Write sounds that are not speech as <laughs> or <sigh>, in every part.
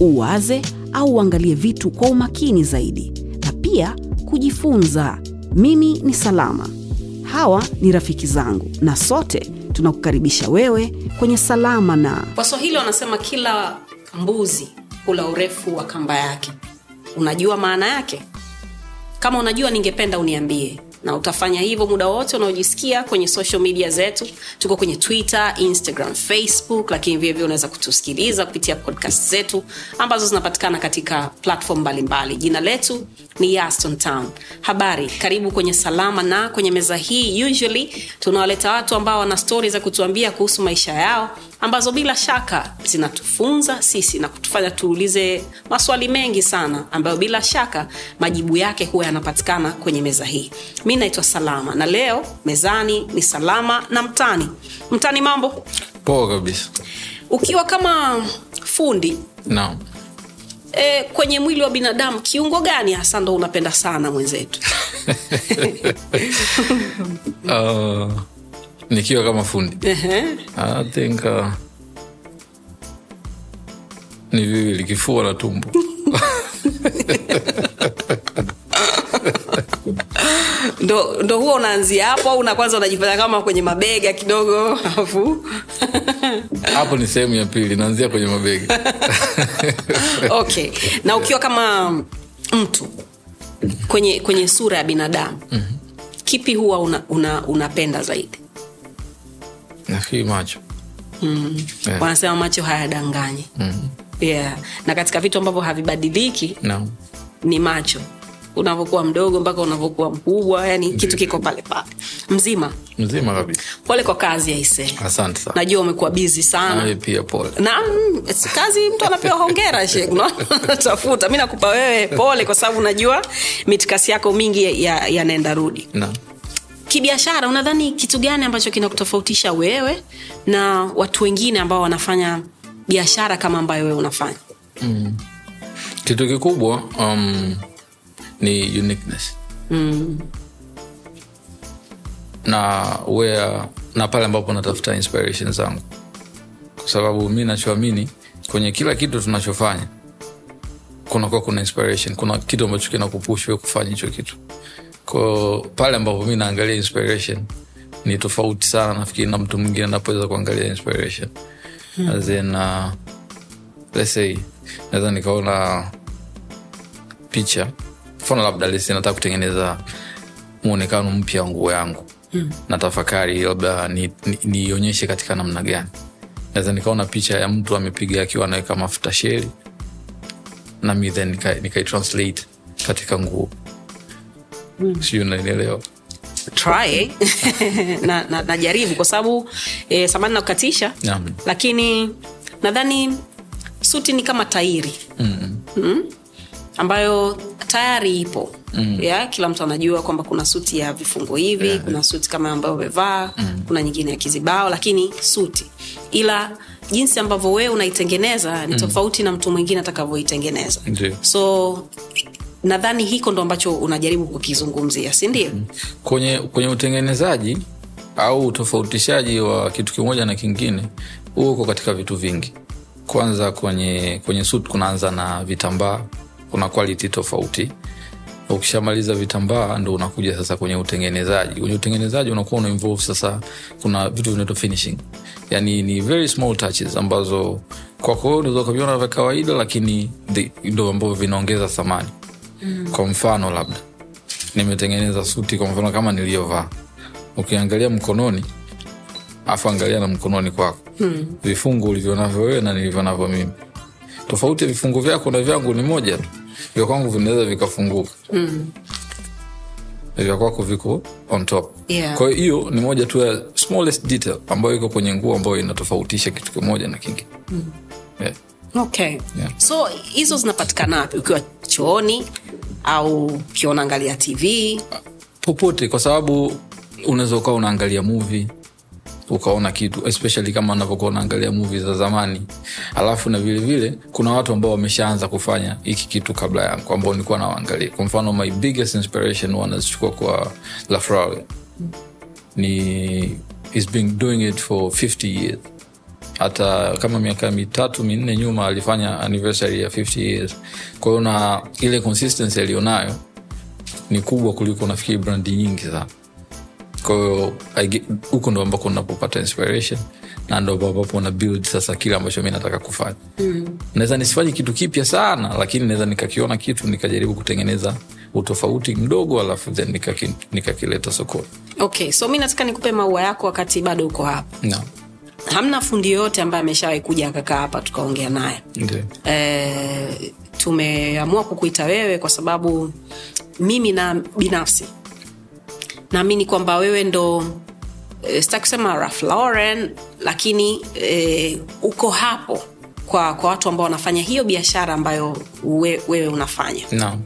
uwaze au uangalie vitu kwa umakini zaidi, na pia kujifunza. Mimi ni Salama, hawa ni rafiki zangu, na sote tunakukaribisha wewe kwenye Salama na. Waswahili wanasema kila mbuzi hula urefu wa kamba yake. Unajua maana yake? Kama unajua ningependa uniambie na utafanya hivyo muda wote unaojisikia kwenye social media zetu tuko kwenye twitter instagram facebook lakini vilevile unaweza kutusikiliza kupitia podcast zetu ambazo zinapatikana katika platform mbalimbali. Jina letu ni yaston town. Habari karibu kwenye salama na kwenye meza hii. Usually tunawaleta watu ambao wana stori za kutuambia kuhusu maisha yao ambazo bila shaka zinatufunza sisi na kutufanya tuulize maswali mengi sana ambayo bila shaka majibu yake huwa yanapatikana kwenye meza hii. Mi naitwa salama. Na leo mezani ni salama na mtani. Mtani mambo? Poa kabisa. Ukiwa kama fundi no. e, kwenye mwili wa binadamu kiungo gani hasa ndo unapenda sana mwenzetu? Uh, <laughs> nikiwa kama fundi. Ehe. I think uh, ni viwili kifua na tumbo <laughs> ndo, ndo huwa unaanzia hapo au na kwanza unajifanya kama kwenye mabega kidogo alafu hapo ni sehemu ya pili naanzia kwenye mabega <laughs> okay na ukiwa kama mtu kwenye kwenye sura ya binadamu mm-hmm. kipi huwa una, una, unapenda zaidi nafikiri macho mm. Yeah. wanasema macho hayadanganyi mm. yeah. na katika vitu ambavyo havibadiliki no. ni macho unavyokuwa mdogo mpaka unavyokuwa mkubwa yani kitu kiko pale pale. Mzima. Mzima kabisa. Pole kwa kazi aise. Asante sana. Najua umekuwa bizi sana. Nawe pia pole. Naam si kazi mtu anapewa hongera shek <laughs> tafuta. Mi nakupa wewe pole kwa sababu najua mitikasi yako mingi yanaenda ya rudi. Naam. Kibiashara unadhani kitu gani ambacho kinakutofautisha wewe na watu wengine ambao wanafanya biashara kama ambayo wewe unafanya? Kitu kikubwa um, ni uniqueness. Mm. na where na pale ambapo natafuta inspiration zangu. Kwa sababu mi nachoamini kwenye kila kitu tunachofanya kunakuwa kuna inspiration. Kuna kitu ambacho kinakupush we kufanya hicho kitu. Ko pale ambapo mi naangalia inspiration ni tofauti sana nafikiri na mtu mwingine anapoweza kuangalia inspiration. Hmm. As in, uh, let's say naweza nikaona picha mfano labda lesi nataka kutengeneza mwonekano mpya wa nguo yangu mm. na tafakari labda niionyeshe ni, ni katika namna gani naweza nikaona picha ya mtu amepiga akiwa anaweka mafuta sheli na mi then nika- nikaitranslate katika nguo mm. sijui unanielewa try <laughs> na, na, najaribu kwa sababu eh, samani na kukatisha lakini nadhani suti ni kama tairi mm. mm? ambayo tayari ipo mm. ya kila mtu anajua kwamba kuna suti ya vifungo hivi Yeah. kuna suti kama ambayo umevaa mm. kuna nyingine ya kizibao lakini suti ila jinsi ambavyo wewe unaitengeneza ni tofauti na mtu mwingine atakavyoitengeneza so nadhani hiko ndo ambacho unajaribu kukizungumzia sindio mm. kwenye, kwenye utengenezaji au utofautishaji wa kitu kimoja na kingine huo uko katika vitu vingi kwanza kwenye kwenye suit kunaanza na vitambaa kuna quality tofauti. Ukishamaliza vitambaa ndo unakuja sasa kwenye utengenezaji. Kwenye utengenezaji unakuwa una involve sasa kuna vitu vinaitwa finishing. Yani ni very small touches ambazo kwako wewe unaweza ukaviona vya kawaida lakini ndo ambavyo vinaongeza thamani. Mm. kwa mfano labda nimetengeneza suti kwa mfano kama niliyovaa ukiangalia mkononi afu angalia na mkononi kwako. Mm. vifungu ulivyonavyo wewe na nilivyonavyo mimi tofauti ya vifungu vyako na vyangu ni moja tu vya kwangu vinaweza vikafunguka Mm. vya kwako viko on top Yeah. kwa hiyo ni moja tu ya smallest detail ambayo iko kwenye nguo ambayo inatofautisha kitu kimoja na kingine mm. yeah. okay Yeah. so hizo zinapatikana wapi ukiwa chooni au ukiwa unaangalia tv popote kwa sababu unaweza ukawa unaangalia movie ukaona kitu especially kama unavyokuwa unaangalia movie za zamani. Alafu na vilevile vile kuna watu ambao wameshaanza kufanya hiki kitu kabla yangu ambao nilikuwa nawaangalia. Kwa mfano my biggest inspiration wanazichukua kwa lafrawe ni is been doing it for 50 years. Hata kama miaka mitatu minne nyuma alifanya anniversary ya 50 years. Kwa na ile consistency aliyonayo ni kubwa kuliko nafikiri brandi nyingi sana kwahiyo huko ndo ambako napopata inspiration na ndo ambapo na build sasa kile ambacho mi nataka kufanya. Mm. naweza nisifanye kitu kipya sana lakini naweza nikakiona kitu nikajaribu kutengeneza utofauti mdogo alafu then nikaki- nikakileta sokoni. Okay so mi nataka nikupe maua yako wakati bado uko hapa. No. hamna fundi yoyote ambaye ameshawahi kuja akakaa hapa tukaongea naye? E, tumeamua kukuita wewe kwa sababu mimi na binafsi naamini kwamba wewe ndo e, sitaki kusema Ralph Lauren lakini e, uko hapo kwa, kwa watu ambao wanafanya hiyo biashara ambayo we, wewe unafanya. No.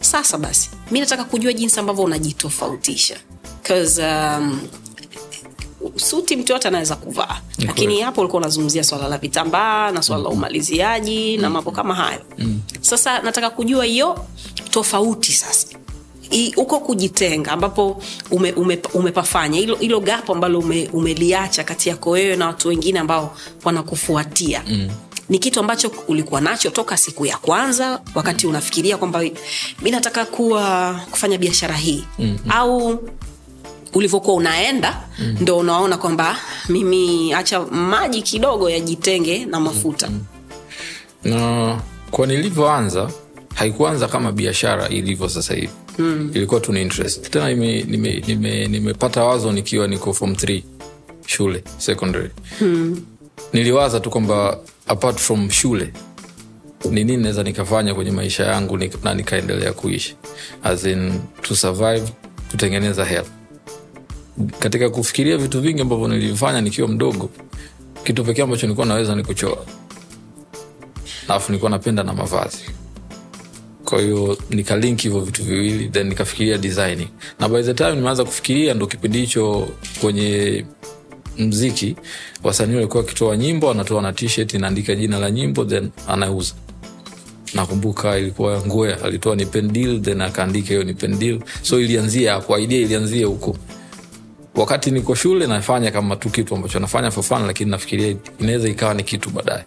sasa basi mi nataka kujua jinsi ambavyo unajitofautisha. Um, suti mtu yote anaweza kuvaa. Lakini hapo ulikuwa unazungumzia swala la vitambaa na swala la umaliziaji na mambo kama hayo. Sasa nataka kujua hiyo tofauti sasa huko kujitenga ambapo ume, ume, umepafanya hilo hilo gapo ambalo ume, umeliacha kati yako wewe na watu wengine ambao wanakufuatia mm ni kitu ambacho ulikuwa nacho toka siku ya kwanza wakati unafikiria kwamba mi nataka kuwa kufanya biashara hii mm-hmm. au ulivyokuwa unaenda mm. ndo unaona kwamba mimi acha maji kidogo yajitenge na mafuta mm. na kwa nilivyoanza haikuanza kama biashara ilivyo sasa hivi mm. ilikuwa tu ni interest. Tena nimepata nime, nime, nime wazo nikiwa niko form 3 shule secondary. Mm. niliwaza tu kwamba apart from shule ni nini naweza nikafanya kwenye maisha yangu na nikaendelea kuishi. As in to survive kutengeneza hela katika kufikiria vitu vingi ambavyo nilivifanya nikiwa mdogo kitu pekee ambacho nilikuwa naweza ni kuchora alafu nilikuwa napenda na mavazi kwa hiyo nikalink hivyo vitu viwili then nikafikiria design na by the time nimeanza kufikiria ndo kipindi hicho kwenye mziki wasanii walikuwa wakitoa nyimbo anatoa na tshirt inaandika jina la nyimbo then anauza. Nakumbuka ilikuwa ngwea alitoa ni pendil then akaandika hiyo ni pendil so ilianzia hapo idea ilianzia huko. Wakati niko shule nafanya kama tu kitu ambacho nafanya for lakini nafikiria inaweza ikawa ni kitu baadaye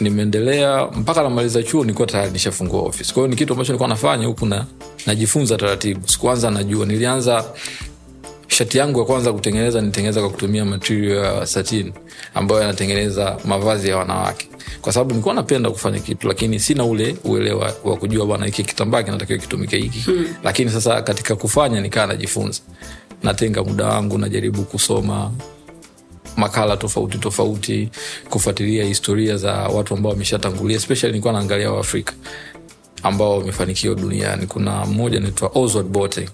nimeendelea mpaka namaliza chuo nilikuwa tayari nishafungua office kwa hiyo ni kitu ambacho nilikuwa nafanya huku na najifunza taratibu. Sikuanza najua nilianza shati yangu ya kwanza kutengeneza nitengeneza kwa kutumia material ya satin ambayo yanatengeneza mavazi ya wanawake. Kwa sababu nilikuwa napenda kufanya kitu lakini sina ule uelewa wa kujua bwana hiki kitambaa kinatakiwa kitumike hiki. Hmm. lakini sasa katika kufanya nikaa najifunza. Natenga muda wangu najaribu kusoma makala tofauti tofauti kufuatilia historia za watu ambao wameshatangulia especially nilikuwa naangalia waafrika ambao wamefanikiwa duniani. Kuna mmoja anaitwa oswald bote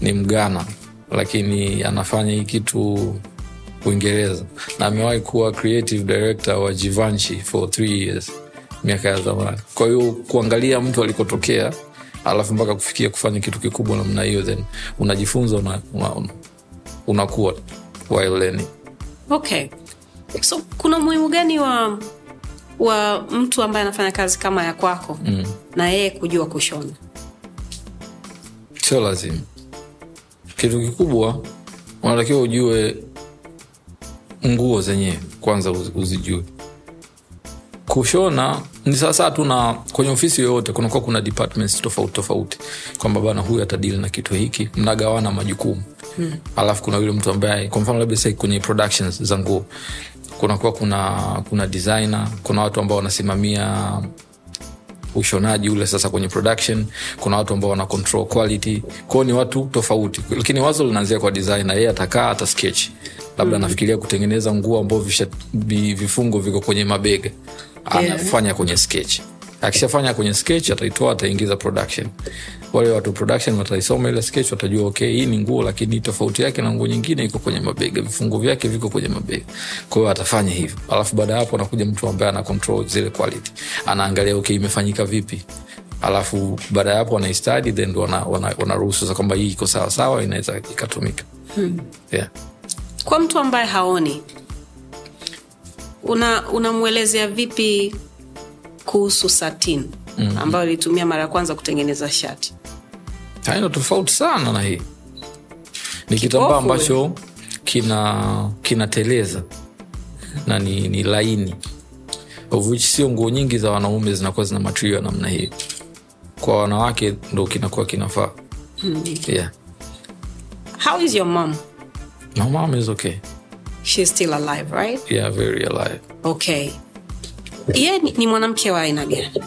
ni mgana lakini anafanya hii kitu uingereza. Na amewahi kuwa creative director wa jivanchi for three years miaka ya zamani. Kwa hiyo kuangalia mtu alikotokea alafu mpaka kufikia kufanya kitu kikubwa namna hiyo then unajifunza unakuwa una, una, unakuwa while learning okay. So kuna umuhimu gani wa wa mtu ambaye anafanya kazi kama ya kwako mm. na yeye kujua kushona? Sio lazima. Kitu kikubwa unatakiwa ujue nguo zenyewe kwanza uzi- uzijue kushona ni sasa tu na kwenye ofisi yoyote kunakuwa kuna departments tofauti tofauti kwamba bana huyu atadili na kitu hiki mnagawana majukumu. Hmm. alafu kuna yule mtu ambaye kwa mfano labda sasa kwenye productions za nguo kunakuwa kuna kuna designer kuna watu ambao wanasimamia ushonaji ule sasa kwenye production kuna watu ambao wana control quality. Kwao ni watu tofauti. Lakini wazo linaanzia kwa designer yeye atakaa ata sketch. Labda anafikiria kutengeneza nguo ambao vifungo viko kwenye mabega anafanya kwenye sketch. Akishafanya kwenye sketch ataitoa ataingiza production. Wale watu production wataisoma ile sketch watajua okay hii ni nguo lakini tofauti yake na nguo nyingine iko kwenye mabega. Vifungo vyake viko kwenye mabega. Kwa hiyo atafanya hivyo. Alafu baada ya hapo anakuja mtu ambaye ana control zile quality. Anaangalia okay imefanyika vipi? Alafu baada ya hapo wanaistadi then ndo wanaruhusu wana, wana kwamba hii iko sawasawa inaweza ikatumika. Hmm. yeah. kwa mtu ambaye haoni una unamwelezea vipi kuhusu satin mm-hmm. ambayo ilitumia mara ya kwanza kutengeneza shati? Haina tofauti sana na hii. Ni kitambaa ambacho kina kinateleza na ni, ni laini. Of which sio nguo nyingi za wanaume zinakuwa zina material ya namna hii. Kwa wanawake ndo kinakuwa kinafaa. Mm-hmm. yeah. how is your mom? My mom is okay she's still alive right? Yeah very alive. Okay. Ye ni, ni mwanamke wa aina gani?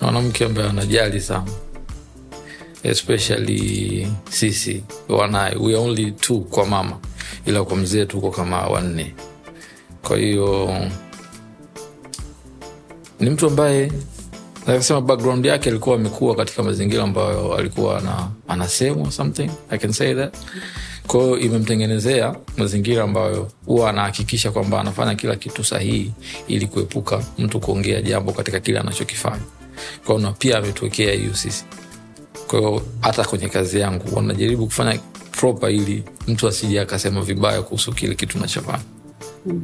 Mwanamke ambaye anajali sana. Especially sisi wanaye we only two kwa mama. Ila kwa mzee tuko kama wanne. Kwa hiyo ni mtu ambaye nakasema background yake alikuwa amekuwa katika mazingira ambayo alikuwa ana, anasemwa something i can say that. Kwahiyo imemtengenezea mazingira ambayo huwa anahakikisha kwamba anafanya kila kitu sahihi ili kuepuka mtu kuongea jambo katika kile anachokifanya. Kwao na pia ametuwekea hiyo sisi. Kwahiyo hata kwenye kazi yangu wanajaribu kufanya proper ili mtu asije akasema vibaya kuhusu kile kitu nachofanya mm.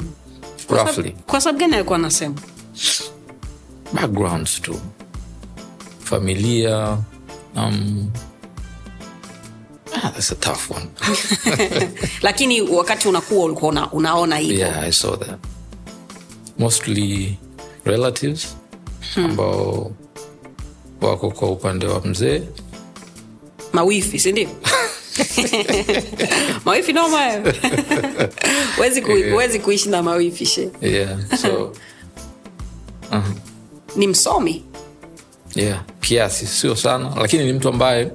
roughly. kwa sababu gani alikuwa anasema backgrounds tu. Familia um, ah, that's a tough one. <laughs> <laughs> Lakini wakati unakuwa ulikuwa una, unaona hivyo. Yeah i saw that. Mostly relatives ambao wako kwa upande wa mzee. Mawifi sindio <laughs> mawifi noma wezi, ku, Yeah. wezi kuishi na mawifi she. Yeah so uh-huh. Ni msomi yeah kiasi sio sana lakini ni mtu ambaye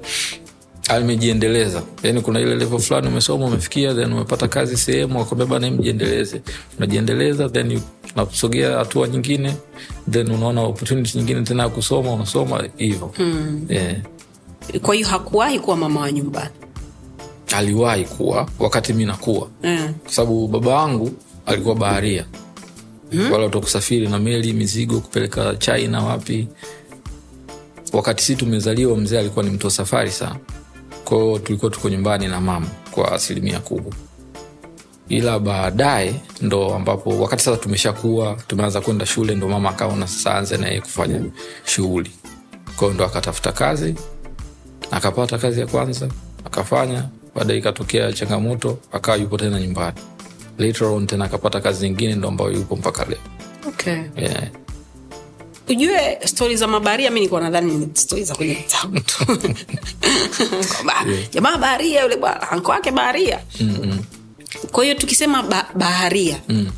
amejiendeleza yani kuna ile level fulani umesoma umefikia then umepata kazi sehemu wakwambia naye mjiendeleze unajiendeleza then unasogea hatua nyingine then unaona opportunity nyingine tena ya kusoma unasoma hivyo hmm. yeah. kwa hiyo hakuwahi kuwa mama wa nyumbani aliwahi kuwa wakati mi nakuwa eh. kwa sababu baba wangu alikuwa baharia mm. Wale watu wa kusafiri na meli mizigo kupeleka china wapi. Wakati si tumezaliwa mzee alikuwa ni mtu wa safari sana. Kwao tulikuwa tuko nyumbani na mama kwa asilimia kubwa. Ila baadaye ndo ambapo wakati sasa tumeshakuwa tumeanza kwenda shule ndo mama akaona sasa anze naye kufanya shughuli. Kwao ndo akatafuta kazi akapata kazi ya kwanza akafanya. Baadaye ikatokea changamoto akawa yupo tena nyumbani later on tena akapata kazi nyingine ndo ambayo yupo mpaka leo okay. yeah. ujue stori za mabaharia mi nikuwa nadhani ni stori za kwenye vitabu tu <laughs> jamaa baharia yule bwana anko wake baharia kwa hiyo tukisema ba- baharia Mm.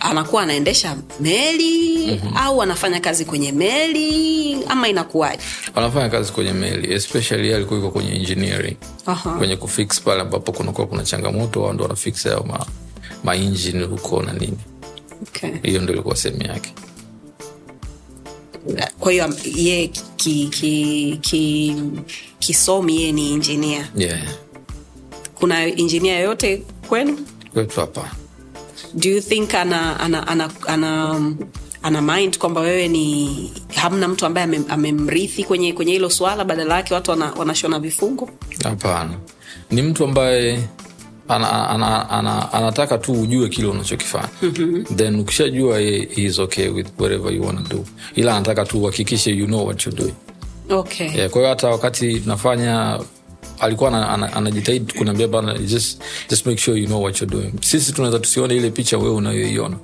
Anakuwa anaendesha meli mm-hmm. au anafanya kazi kwenye meli ama inakuwaje anafanya kazi kwenye meli especially alikuwa iko kwenye engineering Aha. kwenye kufix pale ambapo kunakuwa kuna changamoto au ndo wanafix hayo ma, mainjini huko na nini okay. hiyo ndo ilikuwa sehemu yake kwa hiyo ye ki, ki, ki, kisomi ye ni injinia yeah. kuna injinia yoyote kwenu kwetu hapa do you think ana ana ana, ana, ana mind kwamba wewe ni hamna mtu ambaye ame- amemrithi kwenye kwenye hilo swala badala yake watu wana, wanashona vifungo? Hapana. Ni mtu ambaye ana, ana, ana, anataka tu ujue kile unachokifanya. Mm-hmm. then ukishajua is okay with whatever you want to do. Ila anataka tu uhakikishe you know what you're doing. Okay. Yeah, kwa hiyo hata wakati nafanya alikuwa ana- ana- anajitahidi kuniambia bana just, just make sure you know what you're doing. Sisi tunaweza tusione ile picha wewe unayoiona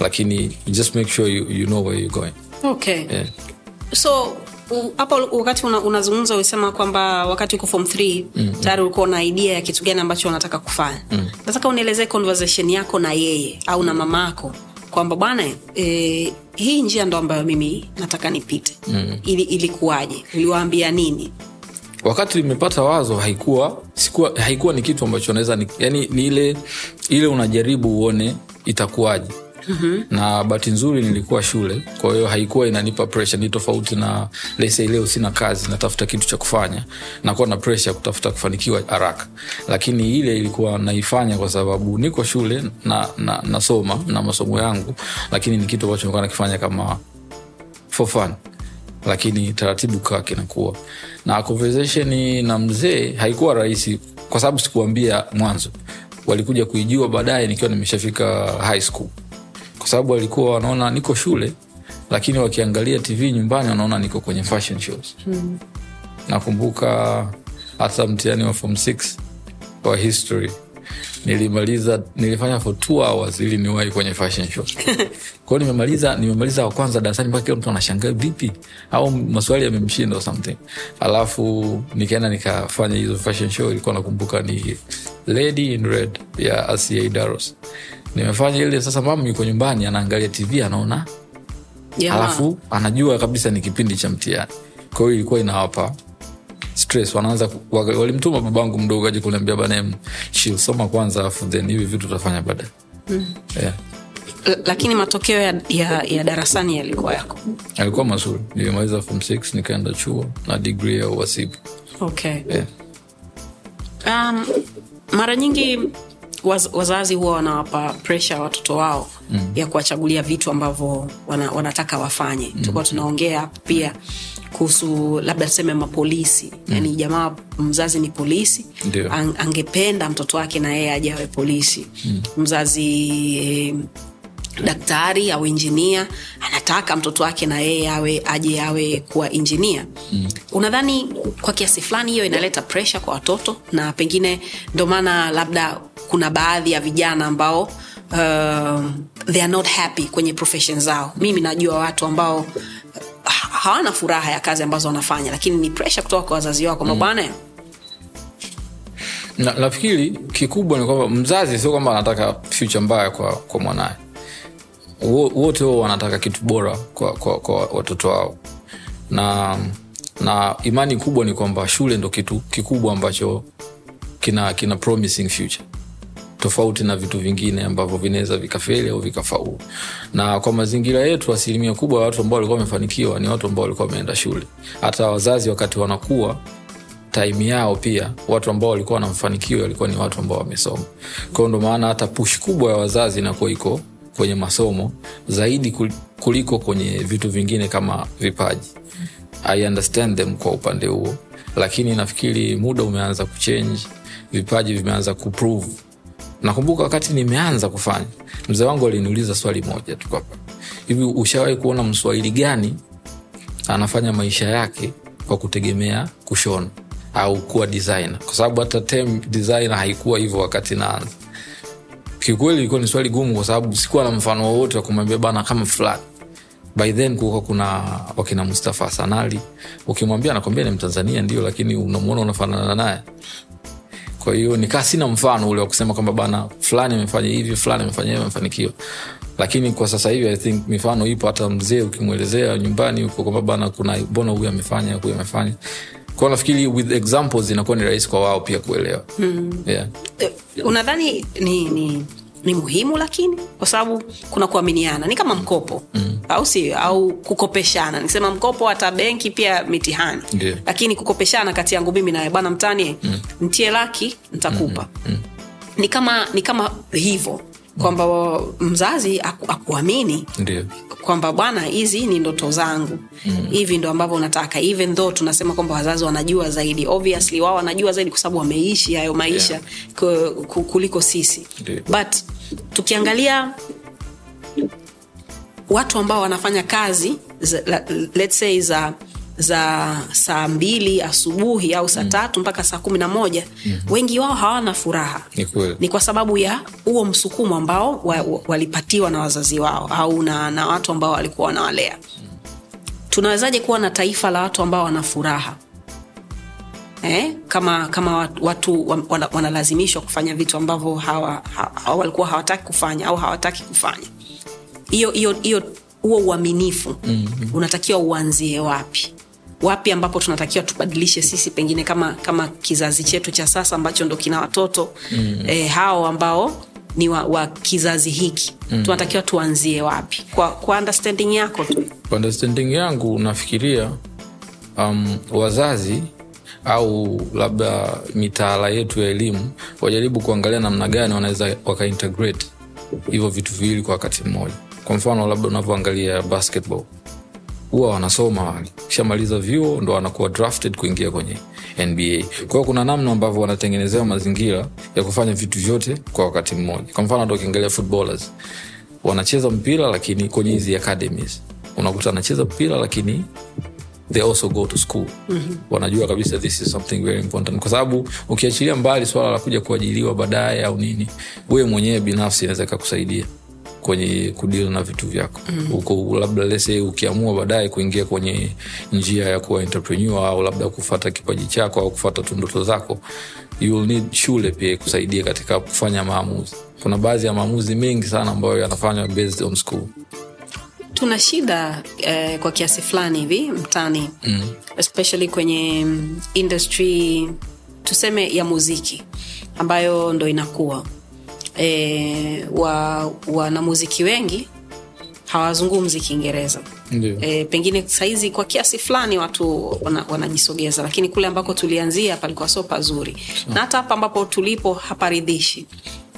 lakini just make sure you, you know where you're going. Okay. Yeah. so hapo wakati una, unazungumza ulisema kwamba wakati uko form 3 mm, tayari ulikuwa na idea ya kitu gani ambacho unataka kufanya. Mm. nataka unielezee conversation yako na yeye au na mama yako kwamba bwana e, hii njia ndo ambayo mimi nataka nipite. Mm. ili ilikuwaje? Uliwaambia nini wakati limepata wazo haikuwa sikuwa, haikuwa ni kitu ambacho naweza ni, yani ni ile ile unajaribu uone itakuwaje. Mm-hmm. na bahati nzuri nilikuwa shule kwa hiyo haikuwa inanipa pressure ni tofauti na lese leo sina kazi natafuta kitu cha kufanya nakuwa na pressure ya kutafuta kufanikiwa haraka. Lakini ile ilikuwa naifanya kwa sababu niko shule na, na nasoma na masomo yangu lakini ni kitu ambacho nilikuwa nakifanya kama for fun lakini taratibu kaa kinakuwa na conversation na mzee haikuwa rahisi kwa sababu sikuambia mwanzo. Walikuja kuijua baadaye nikiwa nimeshafika high school. Kwa sababu walikuwa wanaona niko shule lakini wakiangalia tv nyumbani wanaona niko kwenye fashion shows. Hmm. nakumbuka hata mtihani wa form 6 wa history nilimaliza nilifanya for two hours ili niwahi kwenye fashion show. <laughs> Kwao nimemaliza nimemaliza wa kwanza darasani mpaka kila mtu anashangaa vipi? Au maswali yamemshinda something. Alafu nikaenda nikafanya hizo fashion show ilikuwa nakumbuka ni lady in red ya asia daros nimefanya ile sasa mama yuko nyumbani anaangalia tv anaona. Yeah. alafu anajua kabisa ni kipindi cha mtiani kwa hiyo ilikuwa inawapa stress wanaanza walimtuma babangu mdogo aje kuniambia banem soma kwanza alafu then hivi vitu utafanya baadaye yeah. L- lakini matokeo ya, ya, ya darasani yalikuwa yako yalikuwa mazuri nilimaliza form 6 nikaenda chuo na digri ya uhasibu okay. yeah. um, mara nyingi waz, wazazi huwa wanawapa presha watoto wao mm. ya kuwachagulia vitu ambavyo wana, wanataka wafanye mm. tukuwa tunaongea pia kuhusu labda tuseme mapolisi mm. yani jamaa mzazi ni polisi. Ang, angependa mtoto wake na yeye aje awe polisi mm. mzazi eh, daktari au injinia anataka mtoto wake na yeye awe aje awe kuwa injinia mm. unadhani kwa kiasi fulani hiyo inaleta presha kwa watoto na pengine ndo maana labda kuna baadhi ya vijana ambao uh, they are not happy kwenye profession zao mimi najua watu ambao hawana furaha ya kazi ambazo wanafanya lakini ni presha kutoka kwa wazazi wao kwamba mm. bwana. Na nafikiri kikubwa ni kwamba mzazi sio kwamba anataka fyucha mbaya kwa, kwa mwanaye wote huo wanataka kitu bora kwa, kwa, kwa watoto wao. Na na imani kubwa ni kwamba shule ndo kitu kikubwa ambacho kina kina promising future tofauti na vitu vingine ambavyo vinaweza vikafeli au vikafaulu. Na kwa mazingira yetu asilimia kubwa ya watu ambao walikuwa wamefanikiwa ni watu ambao walikuwa wameenda shule. Hata wazazi wakati wanakuwa taimu yao pia watu ambao walikuwa na mafanikio walikuwa ni watu ambao wamesoma. Kwao ndo maana hata push kubwa ya wazazi inakuwa iko kwenye masomo zaidi kuliko kwenye vitu vingine kama vipaji. I understand them kwa upande huo. Lakini nafikiri muda umeanza kuchange vipaji vimeanza kuprove nakumbuka wakati nimeanza kufanya mzee wangu aliniuliza swali moja tu kwamba hivi ushawahi kuona mswahili gani anafanya maisha yake kwa kutegemea kushona au kuwa designer? Kwa sababu hata term designer haikuwa hivyo wakati naanza. Kiukweli ilikuwa ni swali gumu kwa sababu sikuwa na mfano wowote wa kumwambia bana kama fulani by then kulikuwa kuna wakina mustafa sanali. Ukimwambia anakwambia ni mtanzania ndio lakini unamwona unafanana naye kwa hiyo nikaa sina mfano ule wa kusema kwamba bana fulani amefanya hivi fulani amefanya hivi amefanikiwa lakini kwa sasa hivi i think mifano ipo hata mzee ukimwelezea nyumbani huko kwamba bana kuna mbona huyu amefanya huyu amefanya kwao nafikiri with examples inakuwa ni rahisi kwa wao pia kuelewa mm. yeah. Eh, unadhani ni, ni ni muhimu lakini kwa sababu kuna kuaminiana ni kama mkopo mm. au sio au kukopeshana nikisema mkopo hata benki pia mitihani yeah. lakini kukopeshana kati yangu mimi naye bwana mtani mm. ntie laki ntakupa mm. mm. ni kama ni kama hivyo kwamba mzazi aku, akuamini kwamba bwana hizi ni ndoto zangu mm. hivi ndo ambavyo unataka even though tunasema kwamba wazazi wanajua zaidi obviously wao wanajua zaidi kwa sababu wameishi hayo maisha Yeah. ku- ku- kuliko sisi Ndiyo. but tukiangalia watu ambao wanafanya kazi let's say za za saa mbili asubuhi au saa tatu mpaka saa kumi na moja mm-hmm. wengi wao hawana furaha. Ni ni kwa sababu ya huo msukumo ambao wa, wa, walipatiwa na wazazi wao au na, na watu ambao walikuwa wanawalea. Tunawezaje kuwa na taifa la watu ambao wana furaha eh? kama kama watu, watu wa- wana- wanalazimishwa kufanya vitu ambavyo hawa, hawa, walikuwa hawataki kufanya au hawataki kufanya hiyo hiyo hiyo huo uaminifu mm-hmm. unatakiwa uanzie wapi wapi ambapo tunatakiwa tubadilishe sisi pengine kama kama kizazi chetu cha sasa ambacho ndo kina watoto mm-hmm. eh, hao ambao ni wa, wa kizazi hiki mm. tunatakiwa tuanzie wapi kwa, kwa understanding yako tu Kwa understanding yangu nafikiria um, wazazi au labda mitaala yetu ya elimu wajaribu kuangalia namna gani wanaweza wakaintegrate hivyo vitu viwili kwa wakati mmoja. Kwa mfano labda unavyoangalia huwa wanasoma wale. Kishamaliza vyuo ndo wanakuwa drafted kuingia kwenye nba kwa kuna namna ambavyo wanatengenezewa mazingira ya kufanya vitu vyote kwa wakati mmoja. Kwa mfano ukiangalia footballers wanacheza mpira lakini kwenye hizi academies. Unakuta anacheza mpira lakini they also go to school. Mm-hmm. wanajua kabisa this is something very important. Kwa sababu ukiachilia mbali swala la kuja kuajiliwa baadaye au nini wewe mwenyewe binafsi inaweza ikakusaidia kwenye kudili na vitu vyako. Huko uko labda lese ukiamua baadaye kuingia kwenye njia ya kuwa entrepreneur au labda kufata kipaji chako au kufata tundoto zako you need shule pia ikusaidie katika kufanya maamuzi. Kuna baadhi ya maamuzi mengi sana ambayo yanafanywa based on school tuna shida eh, kwa kiasi fulani hivi mtani mm. especially kwenye mm, industry tuseme ya muziki ambayo ndo inakuwa. E, wa wanamuziki wengi hawazungumzi kiingereza. E, pengine sahizi kwa kiasi fulani watu wana, wanajisogeza lakini kule ambako tulianzia palikuwa sio pazuri. Na hata hapa ambapo tulipo haparidhishi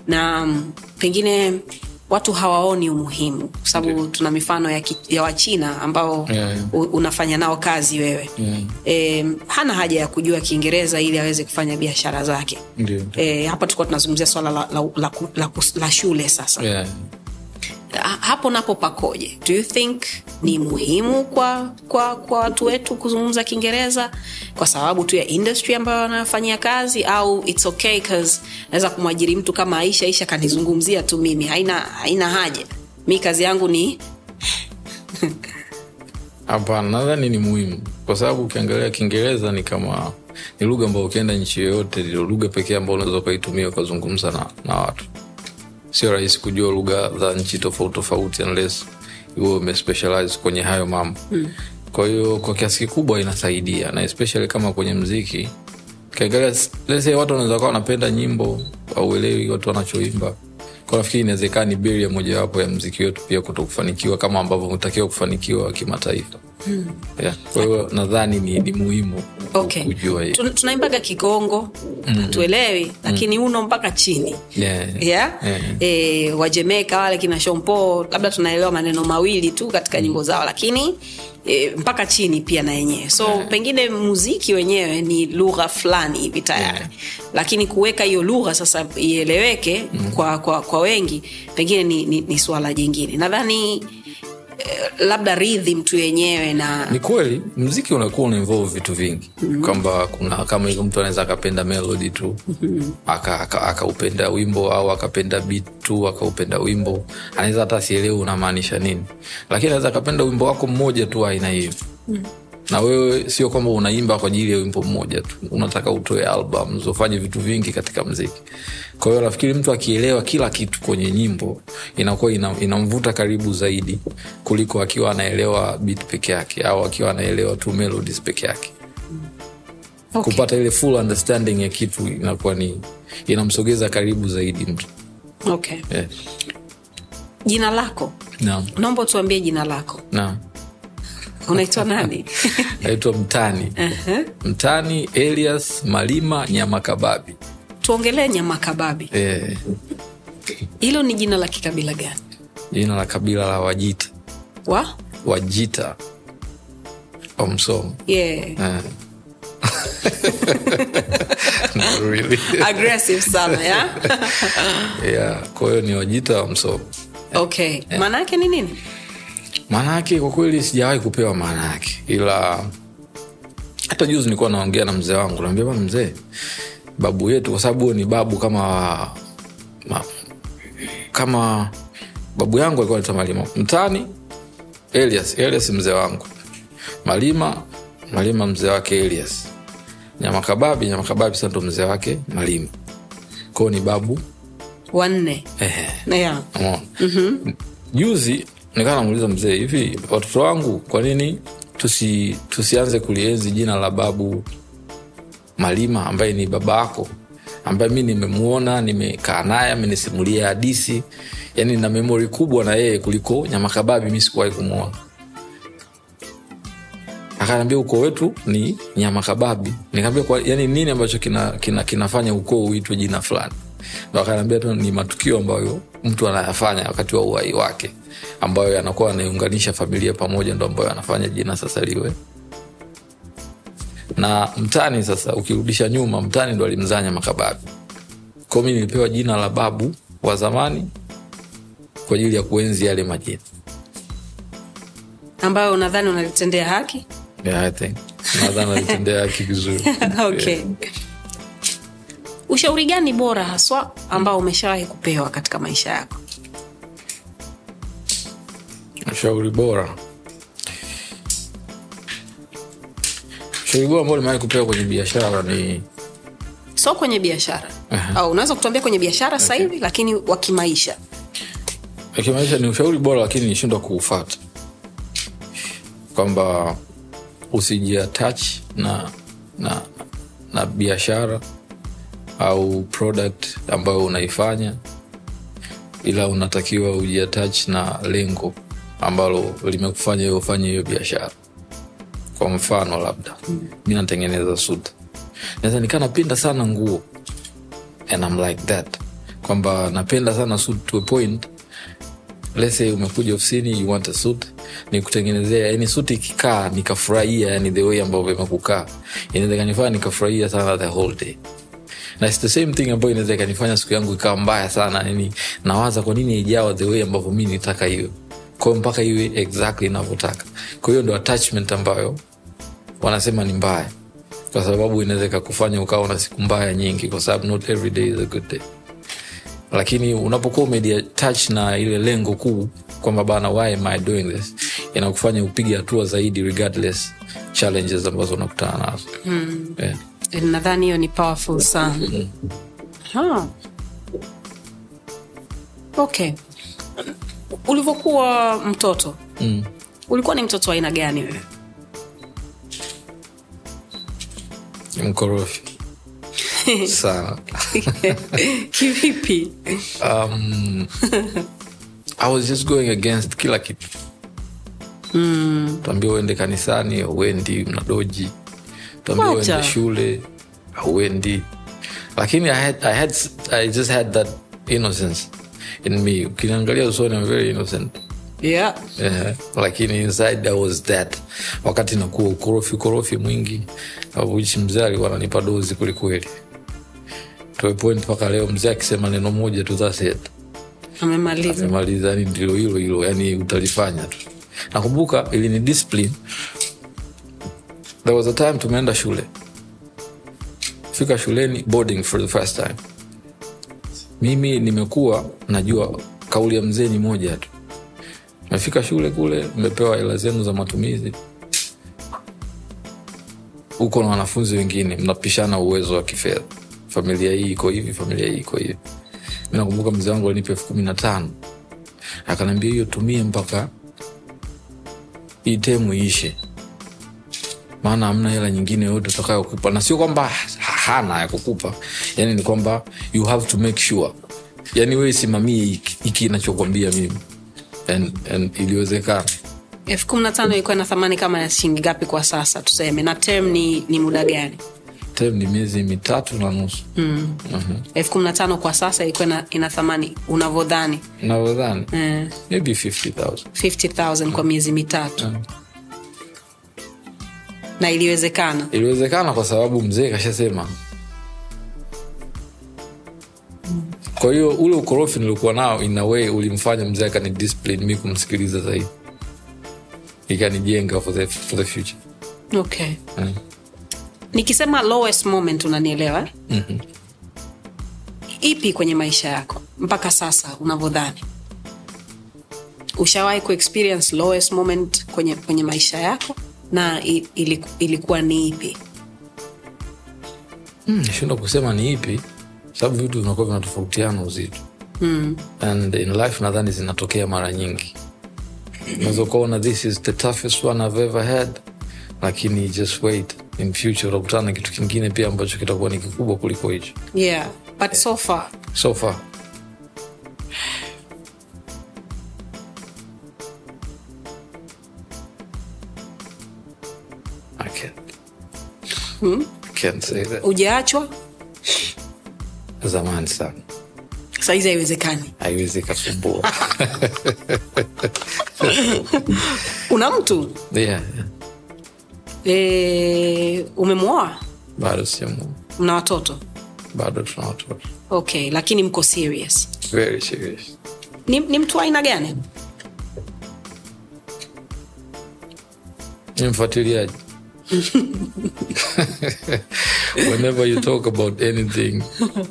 na mm, pengine watu hawaoni umuhimu kwa sababu tuna mifano ya, ki, ya wachina ambao Yeah, yeah. u- unafanya nao kazi wewe Yeah. e, hana haja ya kujua kiingereza ili aweze kufanya biashara zake yeah. e, hapa tulikuwa tunazungumzia swala la, la, la, la, la, la shule sasa yeah. Ha- hapo napo pakoje? Do you think ni muhimu kwa kwa kwa watu wetu kuzungumza kiingereza? Kwa sababu tu ya industry ambayo wanafanyia kazi au its okay cause naweza kumwajiri mtu kama aisha aisha kanizungumzia tu mimi. Haina haina haja. Mi kazi yangu ni <laughs> hapana nadhani ni muhimu. Kwa sababu ukiangalia kiingereza ni kama ni lugha ambayo ukienda nchi yoyote ndio lugha pekee ambayo unaweza ukaitumia ukazungumza na, na watu sio rahisi kujua lugha za nchi tofauti tofauti unless uwe umespecialize kwenye hayo mambo mm. kwa hiyo kwa kiasi kikubwa inasaidia na especially kama kwenye mziki kiangalia lese watu wanaweza kawa wanapenda nyimbo auelewi watu wanachoimba kwa nafikiri inawezekana ni beria mojawapo ya mziki wetu pia kuto kufanikiwa kama ambavyo umetakiwa kufanikiwa kimataifa. Yeah. kwa hiyo nadhani ni, ni muhimu okay kujua tunaimbaga kigongo hatuelewi lakini uno mpaka chini yeah. yeah? Yeah. E, wajemeka wale kina shompo labda tunaelewa maneno mawili tu katika nyimbo zao lakini e, mpaka chini pia na yenyewe so yeah. pengine muziki wenyewe ni lugha fulani hivi tayari Yeah. lakini kuweka hiyo lugha sasa ieleweke mm. kwa, kwa, kwa wengi pengine ni, ni, ni swala jingine nadhani labda rhythm tu yenyewe na ni kweli mziki unakuwa una involve vitu vingi. Mm-hmm. kwamba kuna kama hivyo mtu anaweza akapenda melody tu mm-hmm. akaupenda aka, aka wimbo au akapenda bit tu akaupenda wimbo. Anaweza hata asielewe unamaanisha nini. Lakini anaweza akapenda wimbo wako mmoja tu aina hiyo. Mm-hmm na wewe sio kwamba unaimba kwa ajili ya wimbo mmoja tu. Unataka utoe albums ufanye vitu vingi katika mziki. Kwa hiyo nafikiri mtu akielewa kila kitu kwenye nyimbo inakuwa ina, inamvuta karibu zaidi kuliko akiwa anaelewa bit peke yake au akiwa anaelewa tu melodies peke yake. Okay. kupata ile full understanding ya kitu inakuwa ni inamsogeza karibu zaidi mtu. Okay. yeah. jina lako. Naomba tuambie jina lako. Naam unaitwa <laughs> nani? Naitwa mtani. Mtani elias malima nyamakababi. Tuongelee nyamakababi. Hilo eh, hilo ni jina la kikabila gani? Jina la kabila la wajita. Wa? Wajita. Wamsomo yeah. <laughs> Really. aggressive sana ya? <laughs> Yeah, kwa hiyo ni wajita wa msomo. Okay. Maana yake ni nini maana yake kwa kweli sijawahi kupewa maana yake ila hata juzi nilikuwa naongea na mzee wangu naambia bana mzee babu yetu kwa sababu ni babu kama ma, kama babu yangu alikuwa naita malima. Mtani elias elias mzee wangu. Malima malima mzee wake elias. Nyamakababi nyamakababi sa ndo mzee wake malima. Kwao ni babu wanne. Yeah. Umeona? juzi nikaa namuuliza mzee hivi watoto wangu kwa nini tusi, tusianze kulienzi jina la babu malima ambaye ni baba yako ambaye mi nimemuona nimekaa naye amenisimulia hadisi yani na memori kubwa na yeye kuliko nyamakababi mi sikuwahi kumwona akaniambia ukoo wetu ni nyamakababi nikaambia yani nini ambacho kina, kina, kinafanya ukoo uitwe jina fulani? Ndo akaniambia tu ni matukio ambayo mtu anayafanya wakati wa uhai wake ambayo yanakuwa anaiunganisha familia pamoja ndo ambayo anafanya jina sasa liwe. Na mtani sasa ukirudisha nyuma mtani ndo alimzanya makababi ko kwao mi nilipewa jina la babu wa zamani kwa ajili ya kuenzi yale majina. Ambayo unadhani unalitendea haki? Yeah, nadhani alitendea haki vizuri. <laughs> Okay. Ushauri gani bora haswa ambao umeshawahi kupewa katika maisha yako? Ushauri bora. Ushauri bora ambao limewahi kupewa kwenye biashara ni so kwenye biashara. Au unaweza kutuambia kwenye biashara okay. hivi lakini wa kimaisha? Kimaisha ni ushauri bora lakini nishindwa kuufata. Kwamba usijiatach na na na biashara au product ambayo unaifanya ila unatakiwa ujiatach na lengo ambalo limekufanya wewe ufanye hiyo biashara. Kwa mfano labda mi natengeneza suta naweza nikaa napenda sana nguo and I'm like that. Kwamba napenda sana suit to a point lese umekuja ofisini you want a suit nikutengenezea yani suti ikikaa nikafurahia yani the way ambavyo imekukaa. Inaweza kanifaa nikafurahia sana the whole day na it's the same thing ambayo inaweza ikanifanya siku yangu ikawa mbaya sana yani nawaza kwa nini ijawa the way ambavyo mi nitaka iwe. Kwao mpaka iwe exactly inavyotaka. Kwa hiyo ndo attachment ambayo wanasema ni mbaya. Kwa sababu inaweza ikakufanya ukawa na siku mbaya nyingi kwa sababu not every day is a good day. Lakini unapokuwa umediatach na ile lengo kuu kwamba bana why am I doing this? inakufanya upige hatua zaidi regardless challenges ambazo unakutana nazo. Mm. yeah. Nadhani hiyo ni powerful sana. Ha. okay. Ulivyokuwa mtoto mm. ulikuwa ni mtoto wa aina gani wewe? Mkorofi. <laughs> Sana. <laughs> Kivipi? Um, I was just going against kila kitu. Mm. tuambia uende kanisani uendi mnadoji tuambia Wacha. uende shule auendi lakini I had, I, had, I just had that innocence in me. Ukiniangalia usoni I'm very innocent. Yeah. yeah. lakini inside I was that. Wakati nakuwa ukorofi ukorofi mwingi which mzee alikuwa ananipa dozi kwelikweli to a point mpaka leo mzee akisema neno moja tu that's it. Amemaliza. Yani ndilo hilo hilo yani utalifanya tu. Nakumbuka ili ni discipline there was a time tumeenda shule. Fika shuleni boarding for the first time. Mimi nimekuwa najua kauli ya mzee ni moja tu. Mefika shule kule mmepewa hela zenu za matumizi. Huko na wanafunzi wengine mnapishana uwezo wa kifedha. Familia hii iko hivi familia hii iko hivi. Mi nakumbuka mzee wangu alinipa elfu kumi na tano. Akanaambia hiyo tumie mpaka hii temu iishe maana hamna hela nyingine yote utakayokupa. Na sio kwamba hana ya kukupa. Yani ni kwamba you have to make sure. Yani wewe simamie hiki inachokwambia mimi. And, and iliwezekana. Elfu kumi na tano ilikuwa na thamani kama ya shilingi ngapi kwa sasa tuseme? Na term ni, ni muda gani? Tem ni miezi mitatu na nusu. Mm. elfu kumi na tano kwa sasa ilikuwa ina, thamani unavyodhani? Navyodhani eh, maybe 50000 50000 kwa miezi mitatu na iliwezekana. Iliwezekana kwa sababu mzee kashasema. Kwa hiyo ule ukorofi niliokuwa nao in a way ulimfanya mzee akani discipline mi kumsikiliza zaidi. Ikanijenga for the, for the future. Okay. Mm. nikisema lowest moment unanielewa? Mm-hmm. ipi kwenye maisha yako mpaka sasa unavyodhani? Ushawahi kuexperience lowest moment kwenye, kwenye maisha yako na iliku, ilikuwa ni ipi? Mm, nashindwa kusema ni ipi sababu vitu vinakuwa vinatofautiana uzito. Mm. and in life nadhani zinatokea mara nyingi. Unaweza ukaona this is the toughest one I've ever had lakini just wait. In future utakutana na kitu kingine pia ambacho kitakuwa ni kikubwa kuliko hicho. Yeah but so far. So far I can't say that. ujaachwa zamani sana. Saizi haiwezekani. Haiwezi kasumbua <laughs> una mtu? Yeah, yeah. e, umemwoa? Bado sijamu mna watoto? Bado tuna watoto. Okay lakini mko serious. Very serious. Ni, ni mtu aina gani? Ni mfuatiliaji <laughs> whenever you talk about anything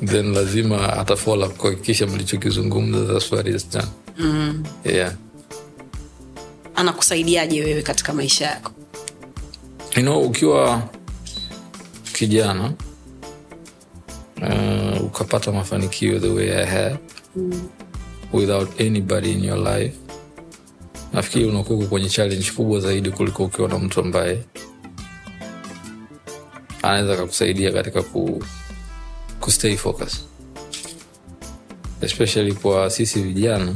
then lazima atafollow kuhakikisha mlichokizungumza that's what is done mm. yeah anakusaidiaje wewe katika maisha yako you know, ukiwa kijana uh, ukapata mafanikio the way i had mm. without anybody in your life nafikiri unakuwa kwenye challenge kubwa zaidi kuliko ukiwa na mtu ambaye anaweza akakusaidia katika ku, ku stay focus. Especially kwa sisi vijana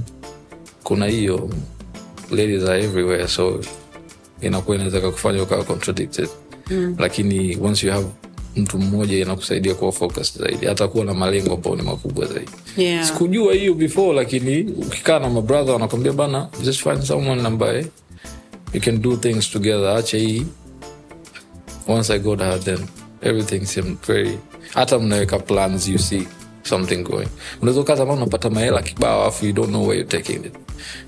kuna hiyo ladies are everywhere so inakuwa inaweza kakufanya ukawa contradicted. Mm. lakini once you have mtu mmoja inakusaidia kuwa focus zaidi hata kuwa na malengo ambao ni makubwa zaidi. Yeah. sikujua hiyo before lakini ukikaa na mabrother wanakwambia bana just find someone ambaye you can do things together. Ache hii. Once i got her then everything seemed very hata mnaweka plans you see something going. Unaweza ukaa zamani unapata mahela kibao afu you don't know where you're taking it.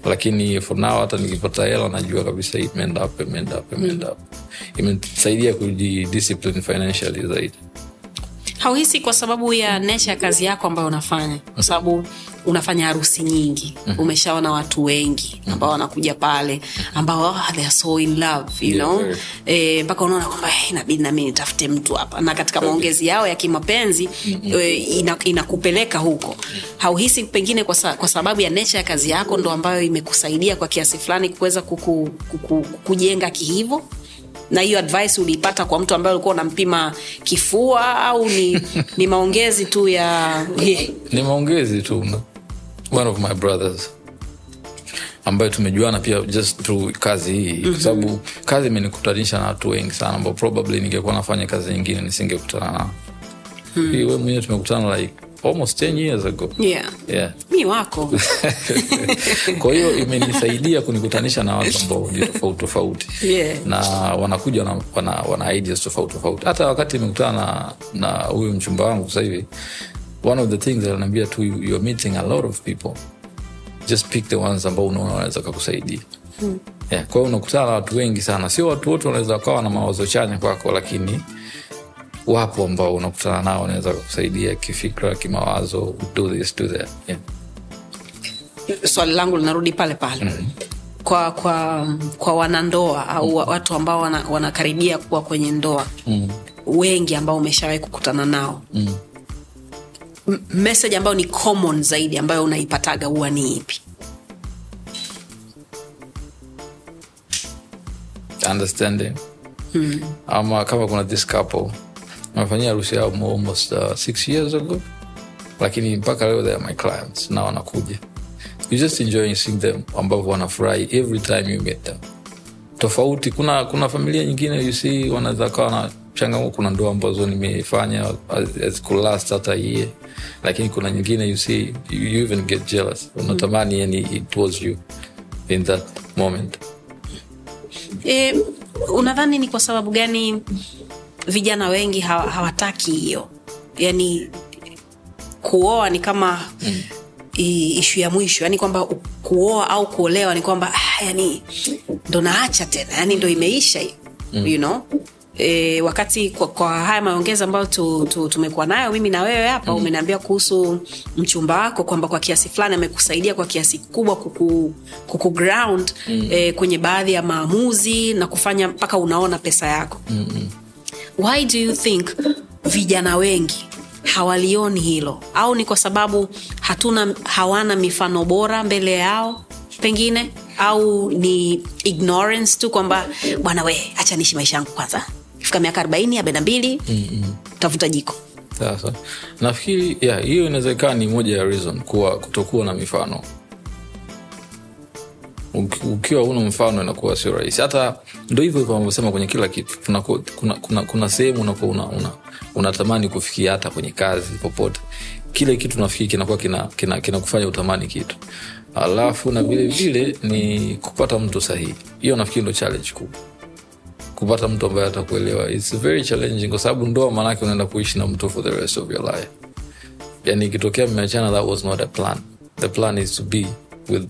Lakini for now hata nikipata hela najua kabisa imeenda up imeenda up imeenda financially zaidi hauhisi kwa sababu ya nesha ya kazi yako ambayo unafanya? Kwa sababu unafanya harusi nyingi mm-hmm. umeshaona watu wengi ambao wanakuja pale ambao oh, they are so in love you Yeah, know? very. e, mpaka unaona kwamba hey, inabidi nami nitafute mtu hapa. Na katika maongezi yao ya kimapenzi e, ina, inakupeleka huko. Hauhisi pengine kwa, sa, kwa sababu ya nesha ya kazi yako ndo ambayo imekusaidia kwa kiasi fulani kuweza kuku, kuku, kujenga kihivo na hiyo advice uliipata kwa mtu ambaye ulikuwa unampima kifua au ni, <laughs> ni maongezi tu ya ni maongezi tu one of my brothers ambayo tumejuana pia just through kazi hii mm-hmm. kwa sababu kazi imenikutanisha na watu wengi sana ambao probably ningekuwa nafanya kazi nyingine nisingekutana nao hmm. we mwenyewe tumekutana like almost 10 years ago. Yeah. yeah. Mi wako. <laughs> Kwa hiyo imenisaidia kunikutanisha na watu ambao ni tofauti tofauti. Yeah. na wanakuja wana, wana, wana ideas tofauti tofauti. Hata wakati nimekutana na na huyu mchumba wangu sasa hivi one of the things ananiambia tu you- you're meeting a lot of people. Just pick the ones ambao unaona wanaweza kakusaidia hmm. yeah, kwa hiyo unakutana na watu wengi sana. Sio watu wote wanaweza wakawa na mawazo chanya kwako lakini wapo ambao unakutana nao wanaweza kusaidia kifikra kimawazo do this do that yeah. swali langu linarudi pale pale mm-hmm. kwa kwa kwa wanandoa au mm-hmm. watu ambao wana, wanakaribia kuwa kwenye ndoa mm-hmm. wengi ambao umeshawahi kukutana nao mm-hmm. message ambayo ni common zaidi ambayo unaipataga huwa ni ipi understanding hmm. ama kama kuna this couple amefanyia harusi yao almost uh, six years ago. Lakini mpaka leo they are my clients na wanakuja. You just enjoying seeing them ambavyo wanafurahi every time you meet them. Tofauti kuna kuna familia nyingine you see wanaweza kawa na changamoto. Kuna ndoa ambazo nimefanya kulast hata year. Lakini kuna nyingine you see you, even get jealous. Unatamani yani it was you in that moment. E, unadhani ni kwa sababu gani vijana wengi hawataki hiyo yani kuoa ni kama mm. ishu ya mwisho yani kwamba kuoa au kuolewa ni kwamba ah, yani ndo naacha tena yani ndo imeisha hiyo mm. you know E, wakati kwa, kwa haya maongezi ambayo tu, tu, tumekuwa nayo mimi na wewe hapa mm. umeniambia kuhusu mchumba wako kwamba kwa kiasi fulani amekusaidia kwa kiasi kubwa kuku, kuku ground mm. e, kwenye baadhi ya maamuzi na kufanya mpaka unaona pesa yako mm-hmm. Why do you think vijana wengi hawalioni hilo? Au ni kwa sababu hatuna hawana mifano bora mbele yao pengine? Au ni ignorance tu kwamba bwana we hacha niishi maisha yangu kwanza. Kifika miaka arobaini arobaina mbili mm-hmm. tafuta jiko. Sasa nafikiri yeah, hiyo inaweza ikawa ni moja ya reason kuwa kutokuwa na mifano. Ukiwa una mfano inakuwa sio rahisi. Hata ndo hivyo hivyo anavyosema kwenye kila kitu. Kuna, kuna, kuna, kuna sehemu unakuwa una, una, unatamani kufikia hata kwenye kazi popote. Kile kitu nafikiri kinakuwa kina, kina, kina utamani kitu. Alafu na vile ni kupata mtu sahihi. Hiyo nafikiri ndo challenge kubwa. Kupata mtu ambaye atakuelewa. Its very challenging kwa sababu ndoa maanake unaenda kuishi na mtu for the rest of your life. Yani ikitokea mmeachana that was not a plan. The plan is to be with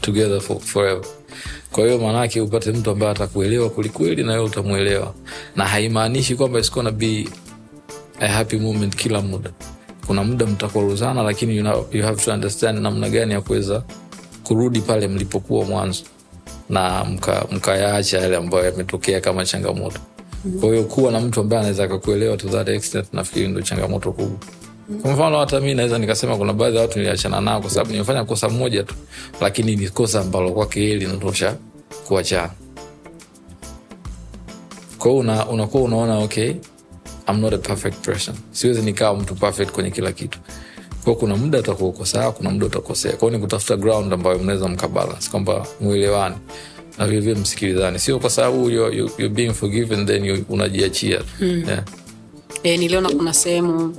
together for, forever kwa hiyo maanake upate mtu ambaye atakuelewa kwelikweli na wewe utamwelewa. Na haimaanishi kwamba it's na be a happy moment kila muda. Kuna muda mtakwaruzana lakini you, know, you have to understand namna gani ya kuweza kurudi pale mlipokuwa mwanzo na mka- mkayaacha yale ambayo yametokea kama changamoto. Kwa hiyo kuwa na mtu ambaye anaweza akakuelewa to that extent nafikiri ndo changamoto kubwa. Kwa mfano hata mi naweza nikasema kuna baadhi ya watu niliachana nao kwa sababu nimefanya kosa moja tu lakini ni kosa ambalo kwake yeye linatosha kuachana kwa hiyo una, unakuwa unaona okay I'm not a perfect person. Siwezi nikawa mtu perfect kwenye kila kitu. Kwa kuna muda utakuwa uko sawa kuna muda utakosea. Kwao ni kutafuta ground ambayo mnaweza mkabalance kwamba mwelewani na vilevile msikilizani sio kwa sababu you're, you're, you're being forgiven then you, unajiachia. Mm. yeah. e, niliona kuna sehemu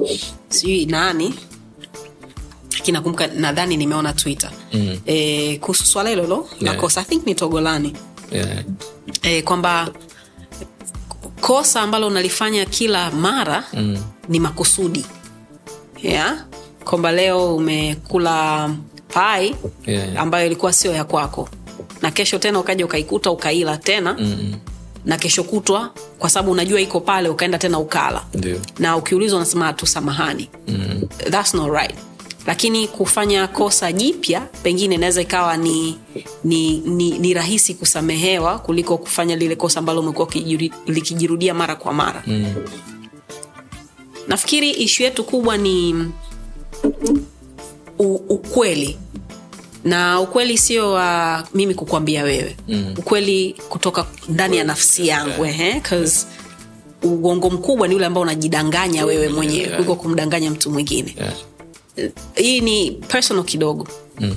sijui nani kinakumbuka nadhani nimeona twitter mm. e, kuhusu swala hilo lo Yeah. i think ni togolani Yeah. e, kwamba kosa ambalo unalifanya kila mara mm. ni makusudi yeah? kwamba leo umekula pai Yeah, ambayo ilikuwa sio ya kwako na kesho tena ukaja ukaikuta ukaila tena mm na kesho kutwa kwa sababu unajua iko pale ukaenda tena ukala Ndiyo. na ukiulizwa unasema tu samahani mm. thats not right lakini kufanya kosa jipya pengine inaweza ikawa ni, ni, ni, ni rahisi kusamehewa kuliko kufanya lile kosa ambalo umekuwa likijirudia mara kwa mara mm. nafikiri ishu yetu kubwa ni u, ukweli na ukweli sio wa mimi kukwambia wewe mm. ukweli kutoka ndani ya nafsi yangu ehe, uongo mkubwa ni ule ambao unajidanganya wewe mwenyewe kuliko kumdanganya mtu mwingine Yeah. Hii ni personal kidogo. Mm.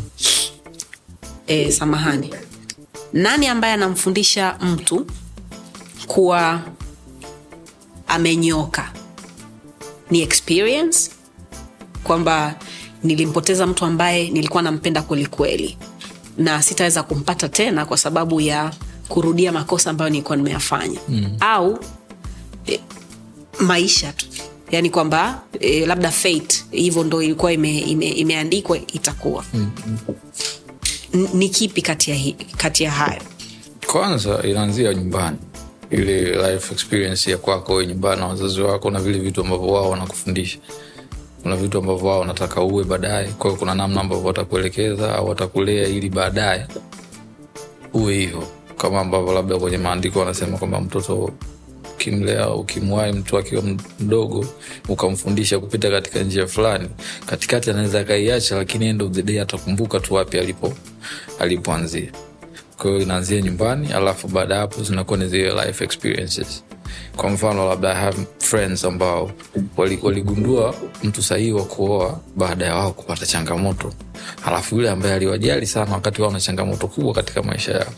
e, samahani. Nani ambaye anamfundisha mtu kuwa amenyoka? Ni experience kwamba nilimpoteza mtu ambaye nilikuwa nampenda kwelikweli na sitaweza kumpata tena kwa sababu ya kurudia makosa ambayo nilikuwa nimeyafanya. Mm. au e, maisha tu yaani kwamba e, labda fate hivyo ndo ilikuwa ime, ime, imeandikwa itakuwa. Mm. ni kipi kati ya, kati ya hayo? Kwanza inaanzia nyumbani. Ile life experience ya kwako wewe nyumbani na wazazi wako na vile vitu ambavyo wao wanakufundisha. Kuna vitu ambavyo wao wanataka uwe baadaye. Kwao kuna namna ambavyo watakuelekeza au watakulea ili baadaye uwe hivyo. Kama ambavyo labda kwenye maandiko wanasema kwamba mtoto ukimlea ukimwai mtu akiwa mdogo ukamfundisha kupita katika njia fulani. Katikati anaweza akaiacha lakini end of the day atakumbuka tu wapi alipo alipoanzia. Kwa inaanzia nyumbani alafu baada ya hapo zinakuwa ni zile life experiences. Kwa mfano labda have friends ambao wali- waligundua mtu sahihi wa kuoa baada ya wao kupata changamoto. Alafu yule ambaye aliwajali sana wakati wao na changamoto kubwa katika maisha yao.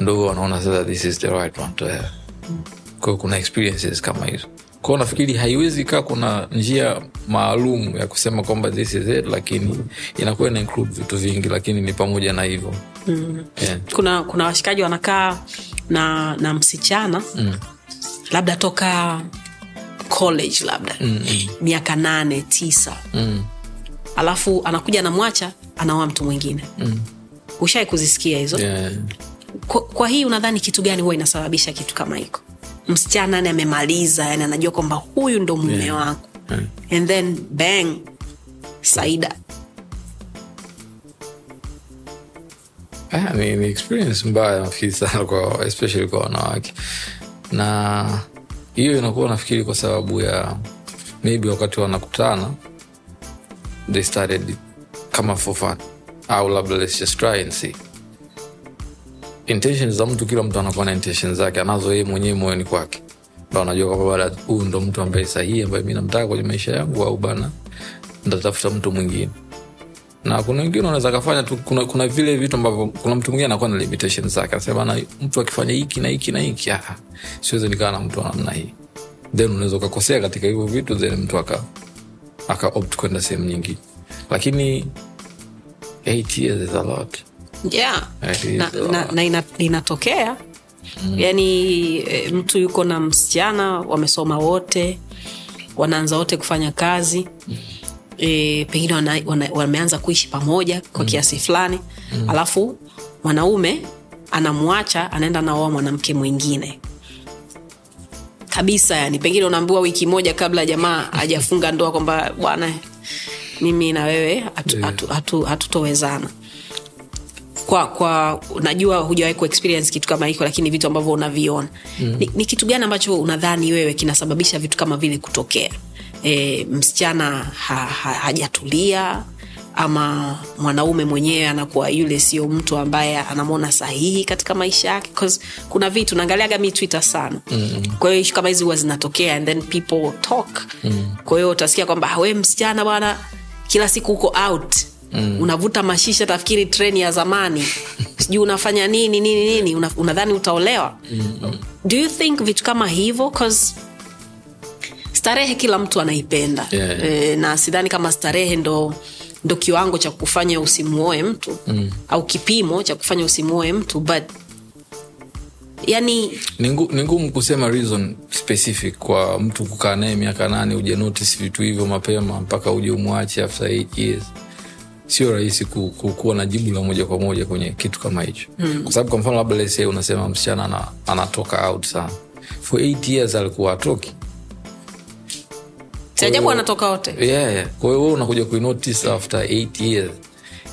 Ndo wanaona sasa this is the right one to have kwa hiyo kuna experiences kama hizo kwao nafikiri haiwezi kaa kuna njia maalum ya kusema kwamba this is it lakini inakuwa ina include vitu vingi lakini ni pamoja na hivyo mm. yeah. kuna kuna washikaji wanakaa na na msichana mm. labda toka college labda mm. miaka nane tisa Mm. alafu anakuja anamwacha anaoa mtu mwingine mm. ushai kuzisikia hizo Yeah. kwa, kwa hii unadhani kitu gani huwa inasababisha kitu kama hiko msichana yani amemaliza yani anajua kwamba huyu ndo mume Yeah. wangu. Yeah. and then bang saida. Ah, ni, ni experience mbaya nafikiri sana kwa especially kwa wanawake. Na hiyo inakuwa nafikiri kwa sababu ya maybe wakati wanakutana they started kama for fun. Au labda let's just try and see intention za mtu kila mtu anakuwa na zake anazo yeye mwenyewe moyoni kwake. Ndo wanajua kwamba bada huyu ndo mtu ambaye sahihi ambaye mi namtaka kwenye maisha yangu au bana ntatafuta mtu mwingine. Na kuna wengine wanaweza kafanya tu kuna, kuna vile vitu ambavyo kuna mtu mwingine anakuwa na limitation zake anasema na mtu akifanya hiki na hiki na hiki ah, siwezi nikawa na mtu wa namna hii. Then unaweza ukakosea katika hivyo vitu then mtu aka aka kwenda sehemu nyingine. Lakini eight years is a lot yeah. Na, na, na ina, inatokea. Mm. yaani e, mtu yuko na msichana wamesoma wote wanaanza wote kufanya kazi. E, pengine wana, wana, wameanza kuishi pamoja kwa kiasi fulani. Mm. alafu mwanaume anamwacha anaenda naoa mwanamke mwingine. Kabisa yani pengine unaambiwa wiki moja kabla jamaa <laughs> hajafunga ndoa kwamba bwana mimi na wewe hatutowezana hatu, hatu, hatutowezana kwa kwa najua hujawahi kuexperience kitu kama hiko lakini vitu ambavyo unaviona mm. ni, ni kitu gani ambacho unadhani wewe kinasababisha vitu kama vile kutokea e, msichana ha, ha, hajatulia ama mwanaume mwenyewe anakuwa yule sio mtu ambaye anamwona sahihi katika maisha yake kuna vitu naangaliaga mi twitter sana mm. kwa hiyo ishu kama hizi huwa zinatokea and then people talk mm. kwa hiyo utasikia kwamba "Ah, we msichana bwana kila siku uko out mm. unavuta mashisha tafikiri treni ya zamani <laughs> sijui unafanya nini nini nini una, unadhani utaolewa mm. do you think vitu kama hivyo 'Cause starehe kila mtu anaipenda Yeah. e, na sidhani kama starehe ndo ndo kiwango cha kufanya usimuoe mtu mm. au kipimo cha kufanya usimuoe mtu but yani ni ngumu kusema reason specific kwa mtu kukaa naye miaka nane uje notice vitu hivyo mapema mpaka uje umwache after eight years sio rahisi ku, ku, kuwa na jibu la moja kwa moja kwenye kitu kama hicho. Mm. kwa sababu kwa mfano labda lese unasema msichana ana, anatoka out sana. For eight years alikuwa atoki siajabu anatoka wote yeah, yeah. kwa hiyo wewe unakuja kuinotice after eight years.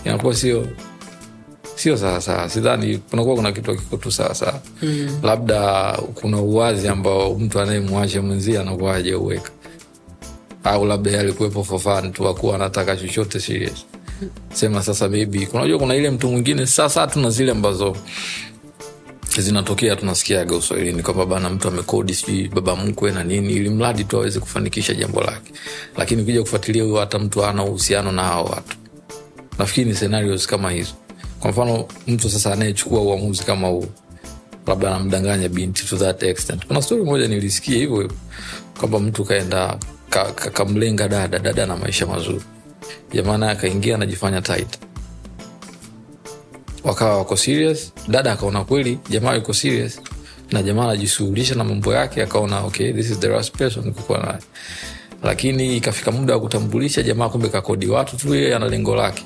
Inakuwa sio sio sawasawa sidhani kunakuwa kuna kitu kiko tu sawasawa mm. labda kuna uwazi ambao mtu anayemwacha mwenzie anakuwa ajauweka au labda alikuwepo for tu akuwa anataka chochote serious sema sasa maybe kunajua kuna ile mtu mwingine sasa tuna zile ambazo zinatokea tunasikiaga uswahilini kwamba bana mtu amekodi sijui baba mkwe na nini ili mradi tu aweze kufanikisha jambo lake. Lakini ukija kufuatilia huyo hata mtu ana uhusiano na hao watu. Nafikiri ni scenarios kama hizo. Kwa mfano mtu sasa anayechukua uamuzi kama huu labda anamdanganya binti to that extent. Kuna stori moja nilisikia hivyo hivyo kwamba mtu kaenda kamlenga ka, ka dada. Dada na maisha mazuri jamaa akaingia anajifanya tight. Wakawa wako serious. Dada akaona kweli jamaa yuko serious. Na jamaa anajishughulisha na mambo yake akaona okay this is the last person kukuwa naye. Lakini ikafika muda wa kutambulisha jamaa kumbe kakodi watu tu yeye ana lengo lake.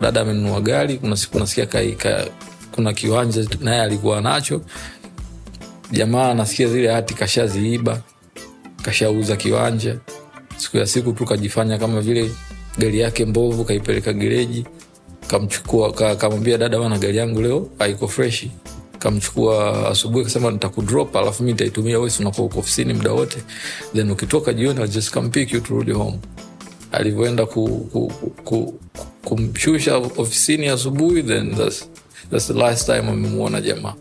Dada amenunua gari kuna siku nasikia kuna kiwanja naye alikuwa nacho. Jamaa anasikia zile hati kashaziiba kashauza kiwanja siku ya siku tu kajifanya kama vile gari yake mbovu kaipeleka gereji kamchukua ka- kamwambia dada bana gari yangu leo haiko freshi. Kamchukua asubuhi kasema nitakudrop alafu mi nitaitumia wesi unakuwa uko ofisini muda wote. Then ukitoka jioni just come pick you turudi home. Alivyoenda ku, ku, ku, ofisini asubuhi then that's, that's the last time amemwona jamaa.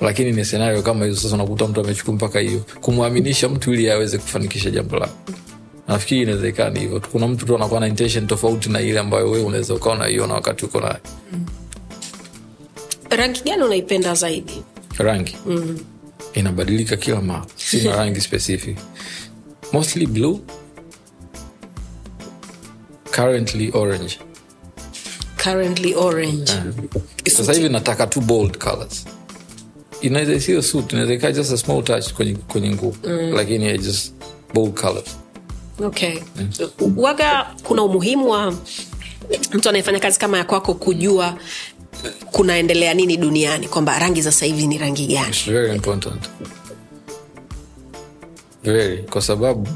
Lakini ni senario kama hizo sasa unakuta mtu amechukua mpaka hiyo kumwaminisha mtu ili aweze kufanikisha jambo lake nafikiri inawezekana hivyo kuna mtu tu anakuwa na intention tofauti na ile ambayo wewe unaweza ukawa unaiona wakati uko naye rangi gani unaipenda zaidi? Rangi. Mm. inabadilika kila mara. Sina <laughs> rangi specific. Mostly blue. Currently orange. Currently orange. Sasa hivi nataka tu bold colors. Inaweza isiyo suit inaweza ikaa just a small touch kwenye, kwenye nguo. Mm. lakini just bold colors okay. Waga kuna umuhimu wa mtu anayefanya kazi kama ya kwako kujua kunaendelea nini duniani kwamba rangi za sahivi ni rangi gani? It's very important. Very kwa sababu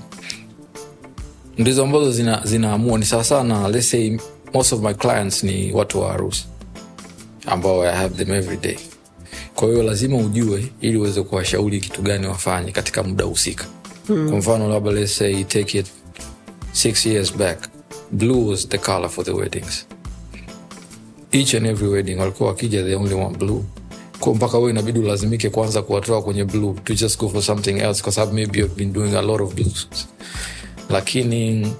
ndizo ambazo zina, zinaamua. Ni sawasawa na let's say most of my clients ni watu wa harusi ambao i have them every day. Kwa hiyo lazima ujue ili uweze kuwashauri kitu gani wafanye katika muda husika mm. kwa mfano labda let's say take it six years back. Blue was the color for the weddings. Each and every wedding walikuwa wakija they only want blue. Kwa mpaka wewe inabidi ulazimike kwanza kuwatoa kwenye blue to just go for something else kwa sababu maybe you've been doing a lot of blues lakini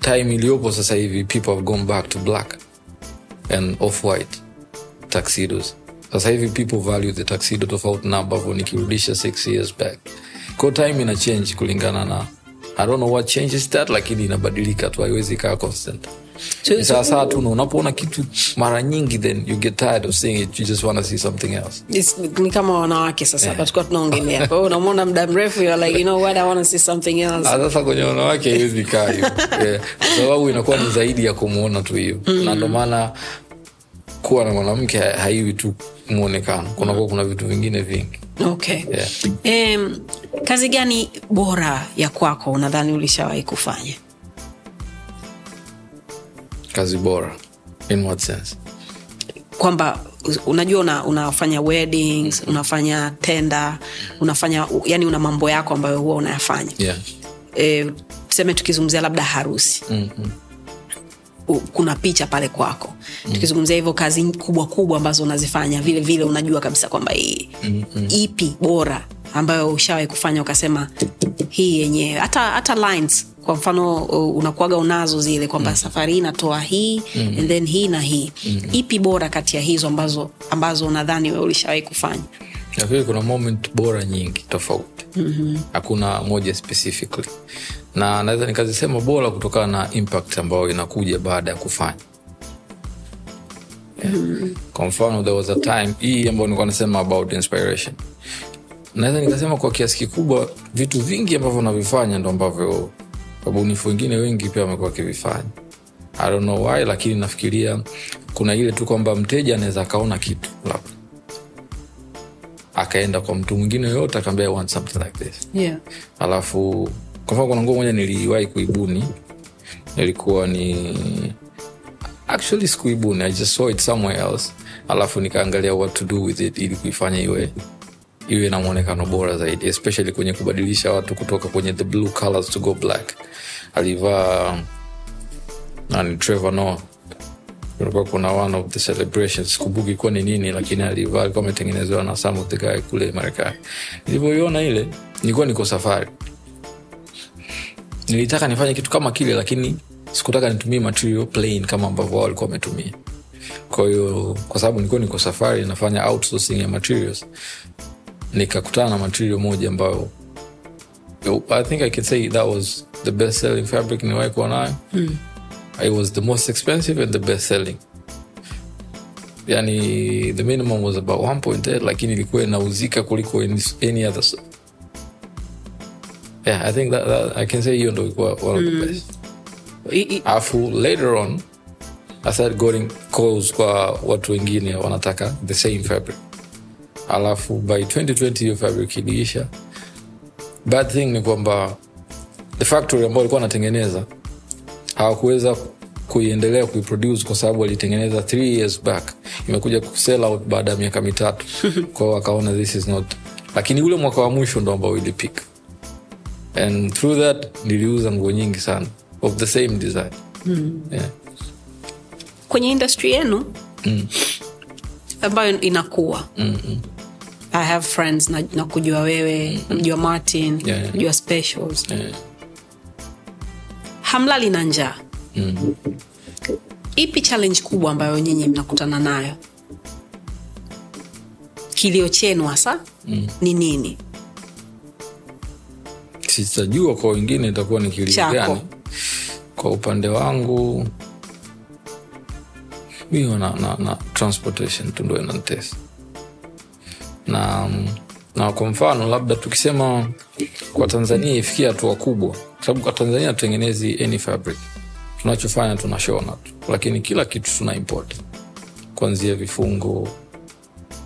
time iliyopo sasa hivi people have gone back to black and off white tuxedos sasa hivi people value the tuxedo tofauti na ambavyo nikirudisha six years back. Ko time ina change kulingana na i don't know what changes that lakini inabadilika tu haiwezi kaa constant. Sawasawa tu unapoona kitu mara nyingi then you get tired of seeing it you just want to see something else. It's- ni kama wanawake sasa hapa tulikuwa tunaongelea. Kwa hiyo unamwona muda mrefu you're like you know what i want to see something else. Ah, sasa kwenye wanawake haiwezi kaa hiyo, <laughs> kwa sababu inakuwa ni zaidi ya kumuona tu hiyo. Na ndo maana kuwa na mwanamke haiwi tu mwonekano. Kunakuwa kuna vitu vingine vingi. Okay. Yeah. Em, kazi gani bora ya kwako unadhani ulishawahi kufanya? Kazi bora. In what sense? Kwamba unajua una, unafanya weddings unafanya tenda unafanya yani una mambo yako ambayo huwa unayafanya. Yeah. e, tuseme tukizungumzia labda harusi. Mm-hmm. U- kuna picha pale kwako mm. tukizungumzia hivyo kazi kubwa kubwa ambazo unazifanya vile vile unajua kabisa kwamba hii mm-hmm. ipi bora ambayo ushawahi kufanya ukasema hii yenyewe hata hata lines kwa mfano uh, unakuaga unazo zile kwamba mm. safari hii inatoa hii mm. and then hii na hii mm. ipi bora kati ya hizo ambazo ambazo unadhani we ulishawahi kufanya nafikiri kuna moment bora nyingi tofauti mm-hmm. hakuna moja specifically na naweza nikazisema bora kutokana na impact ambayo inakuja baada ya kufanya yeah. mm-hmm. kwa mfano there was a time hii ambayo nilikuwa nasema about inspiration naweza nikasema kwa kiasi kikubwa vitu vingi ambavyo navifanya ndo ambavyo wabunifu wengine wengi pia wamekuwa wakivifanya I don't know why lakini nafikiria kuna ile tu kwamba mteja anaweza akaona kitu labda akaenda kwa mtu mwingine yoyote akaambia "I want something like this yeah. alafu kwa mfano kuna nguo moja niliwahi kuibuni. Ilikuwa ni actually sikuibuni i just saw it somewhere else. Alafu nikaangalia what to do with it ili kuifanya iwe iwe na mwonekano bora zaidi. Especially kwenye kubadilisha watu kutoka kwenye the blue colors to go black. Alivaa nani trevor noah. Kulikuwa kuna one of the celebrations. Kumbuki kuwa ni nini lakini alivaa alikuwa ametengenezewa na some of the guy kule marekani. Nilivyoiona ile nilikuwa niko safari nilitaka nifanye kitu kama kile lakini sikutaka nitumie material plain kama ambavyo wao walikuwa wametumia. Kwahiyo kwa sababu nilikuwa niko safari nafanya outsourcing ya materials nikakutana na material moja ambayo i think i can say that was the best selling fabric niwahi kuwa nayo. Mm. it was the most expensive and the best selling. Yani the minimum was about 1.8 lakini ilikuwa inauzika kuliko any, any other yeah i think that, that i can say hiyo ndo ilikuwa one of the best. I, I, alafu later on i started getting calls kwa watu wengine wanataka the same fabric. Alafu by 2020 hiyo fabric iliisha. Bad thing ni kwamba the factory ambao walikuwa wanatengeneza hawakuweza kuiendelea kuiproduce kwa sababu walitengeneza three years back. Imekuja kusell out baada ya miaka mitatu. <laughs> Kwao wakaona this is not lakini ule mwaka wa mwisho ndo ambao ilipika and through that niliuza nguo nyingi sana of the same design yeah. kwenye industry yenu Mm. ambayo inakuwa Mm-mm. i have friends na, na kujua wewe namjua martin Yeah, yeah. najua specials Yeah. hamlali na njaa Mm. ipi challenge kubwa ambayo nyinyi mnakutana nayo kilio chenu hasa Mm. ni nini sitajua kwa wengine itakuwa ni kilio gani? Kwa upande wangu hiyo na, na, na transportation tu ndo na na kwa mfano labda tukisema kwa tanzania ifikia hatua kubwa sababu kwa tanzania tutengenezi any fabric. Tunachofanya tunashona tu lakini kila kitu tuna import. Kuanzia vifungo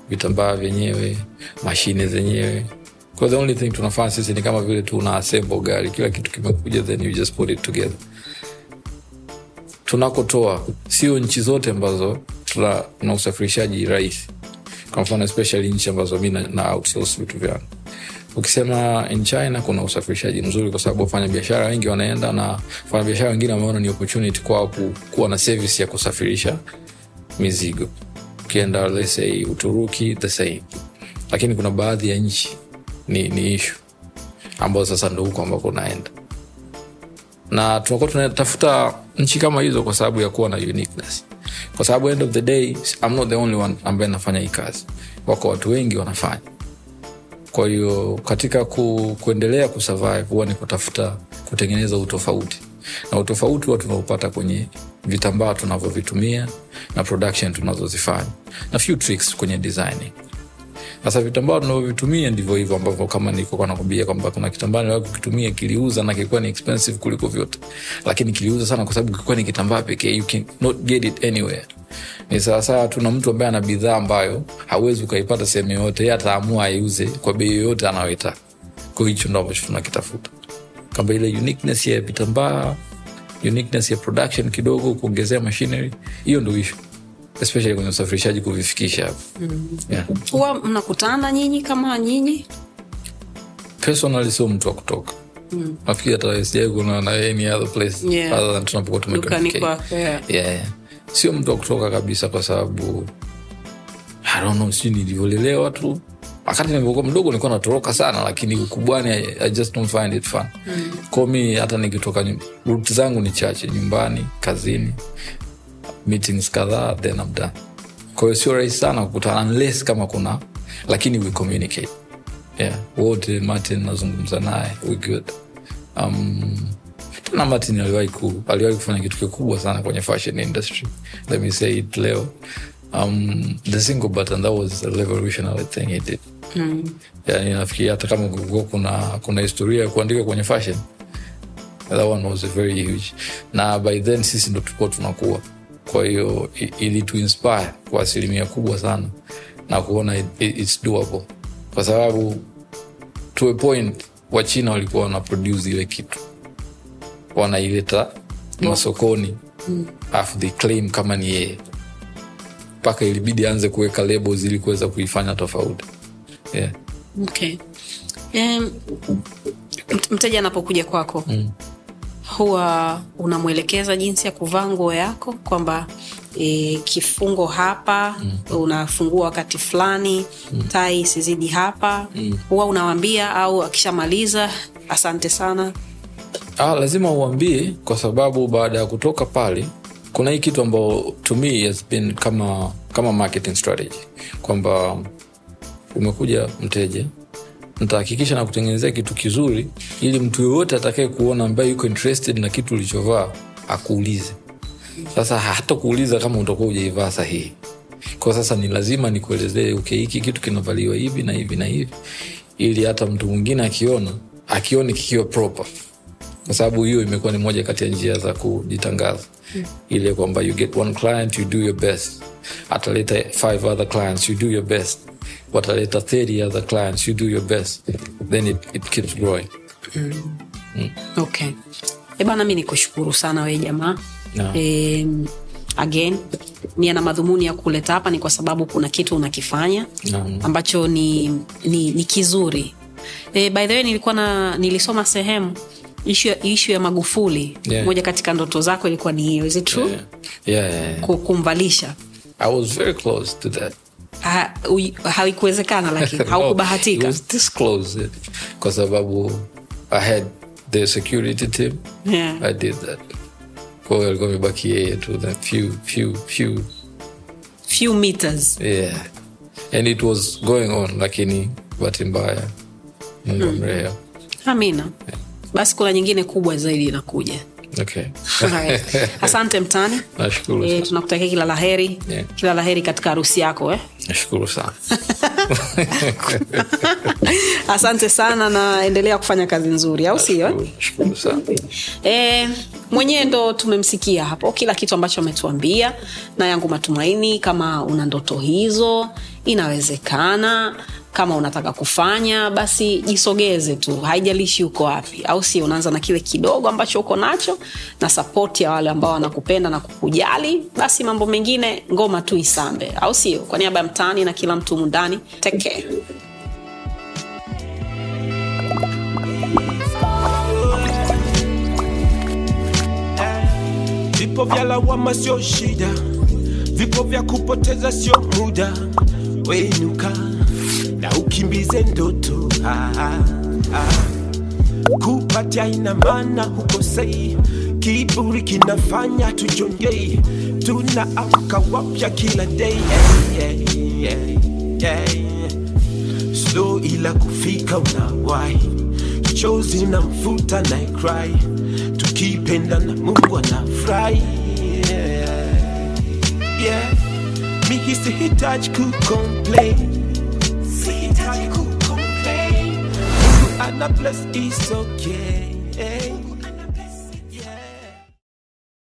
vitambaa vyenyewe mashine zenyewe kwa the only thing tunafanya sisi ni kama vile tu una assemble gari kila kitu kimekuja then you just put it together. Tunakotoa sio nchi zote ambazo tuna, tuna usafirishaji rahisi. Kwa mfano especially nchi ambazo mi na, na outsource vitu vyangu. Ukisema in china kuna usafirishaji mzuri kwa sababu wafanyabiashara wengi wanaenda na wafanyabiashara wengine wameona ni opportunity kwao kuwa na service ya kusafirisha mizigo. Ukienda let's uturuki the same. Lakini kuna baadhi ya nchi ni, ni ishu ambayo sasa ndo huko ambako unaenda. Na tunakuwa tunatafuta nchi kama hizo kwa sababu ya kuwa na uniqueness. Kwa sababu end of the day I'm not the only one ambaye nafanya hii kazi. Wako watu wengi wanafanya. Kwa hiyo katika ku, kuendelea kusurvive huwa ni kutafuta kutengeneza utofauti. Na utofauti huwa tunaupata kwenye vitambaa tunavyovitumia na production tunazozifanya. Na few tricks kwenye designing sasa vitambaa tunavyovitumia ndivyo hivyo ambavyo kama nilikuwa nakwambia kwamba kuna kitambaa niliwahi kiliuza na kilikuwa ni expensive kuliko vyote. Lakini kiliuza sana kwa sababu kilikuwa ni kitambaa pekee. You can get it anywhere. Ni sawasawa tuna mtu ambaye ana bidhaa ambayo hawezi ukaipata sehemu yoyote ye ataamua aiuze kwa bei yoyote anayoitaka. Ko hicho ndo ambacho tunakitafuta. Kwamba ile uniqueness ya vitambaa uniqueness ya production kidogo kuongezea machinery hiyo ndo ishu especially kwenye usafirishaji kuvifikisha hapo yeah. huwa mnakutana nyinyi kama nyinyi personally sio mtu wa kutoka mm. nafikiri hata sijai kuonana na any other place Yeah. other than tunapokuwa dukani yeah. yeah, yeah. sio mtu wa kutoka kabisa kwa sababu I don't know, sijui nilivyolelewa tu wakati nilivyokuwa mdogo nilikuwa natoroka sana lakini ukubwani I, I just don't find it fun mm. ko mi hata nikitoka rut zangu ni chache nyumbani kazini meetings kadhaa then I'm done. Kwa hiyo sio rahisi sana kukutana unless kama kuna lakini we communicate. Yeah. wote martin nazungumza naye we good. Um, tena martin aliwahi ku, aliwahi kufanya kitu kikubwa sana kwenye fashion industry. Let me say it leo. Um, the single button that was a revolutionary thing he did. Mm. yani nafikiri hata kama kulikuwa kuna, kuna historia ya kuandika kwenye fashion that one was very huge. Na by then sisi ndo tulikuwa tunakuwa kwa hiyo i- ili tuinspire kwa asilimia kubwa sana na kuona it, it, it's doable kwa sababu to a point wachina walikuwa wana produce ile kitu wanaileta masokoni afu they claim kama ni yeye mpaka ilibidi aanze kuweka labels ili kuweza kuifanya tofauti yeah. okay. Um, mteja anapokuja kwako mm. Huwa unamwelekeza jinsi ya kuvaa nguo yako kwamba e, kifungo hapa mm. unafungua wakati fulani mm. tai sizidi hapa mm. huwa unawambia au akishamaliza asante sana ah, lazima uambie kwa sababu baada ya kutoka pale kuna hii kitu ambao to me has been kama kama marketing strategy kwamba umekuja mteja nitahakikisha na kutengenezea kitu kizuri ili mtu yoyote atakaye kuona ambaye yuko interested na kitu ulichovaa akuulize. Sasa hata kuuliza kama utakuwa ujaivaa sahihi. Kwa sasa ni lazima nikuelezee okay, hiki kitu kinavaliwa hivi na hivi na hivi ili hata mtu mwingine akiona akione kikiwa proper. Kwa sababu hiyo imekuwa ni moja kati ya njia za kujitangaza. Mm. ile kwamba you get one client you do your best. Ataleta five other clients you do your best wataleta 30 other clients you do your best. Then it, it keeps growing. Okay. Ebana mi nikushukuru sana wee jamaa. No. e, again nia na madhumuni ya kuleta hapa ni kwa sababu kuna kitu unakifanya Naam. ambacho ni, ni, ni kizuri. E, by the way nilikuwa na nilisoma sehemu ishu ya, ishu ya magufuli. Yeah. moja katika ndoto zako ilikuwa ni hiyo is it true? Yeah. Yeah, yeah, yeah. Kumvalisha. I was very close to that Ha- haikuwezekana lakini <laughs> No, haukubahatika. kwa sababu i had the security team. Yeah. i did that. Kwao alikuwa amebaki yeye tu the few few few. Few meters. Yeah. And it was going on lakini bahati mbaya mungu amrehemu. Amina. Basi kuna nyingine kubwa zaidi inakuja okay. <laughs> Asante mtani e, tunakutakia kila la heri Yeah. kila la heri katika harusi yako eh? nashukuru sana. <laughs> Asante sana na endelea kufanya kazi nzuri au sio eh? e, mwenyewe ndo tumemsikia hapo. Kila kitu ambacho ametuambia na yangu matumaini kama una ndoto hizo inawezekana kama unataka kufanya basi jisogeze tu. Haijalishi uko wapi. Au sio unaanza na kile kidogo ambacho uko nacho na sapoti ya wale ambao wanakupenda na kukujali basi mambo mengine ngoma tu isambe. Au sio kwa niaba ya mtaani na kila mtu mundani tekee Vipo vya lawama sio shida, vipo vya kupoteza sio muda. Wenuka na ukimbize ndoto ah, ah, ah. kupatia ina maana hukosei kiburi kinafanya tujongei tunaamka wapya kila day yeah, yeah, yeah, yeah. slow ila kufika unawai chozi na mfuta na cry tukipenda na mungu anafurahi yeah. yeah. mi sihitaji kucomplain sihitaji kucomplain mungu ana bless is okay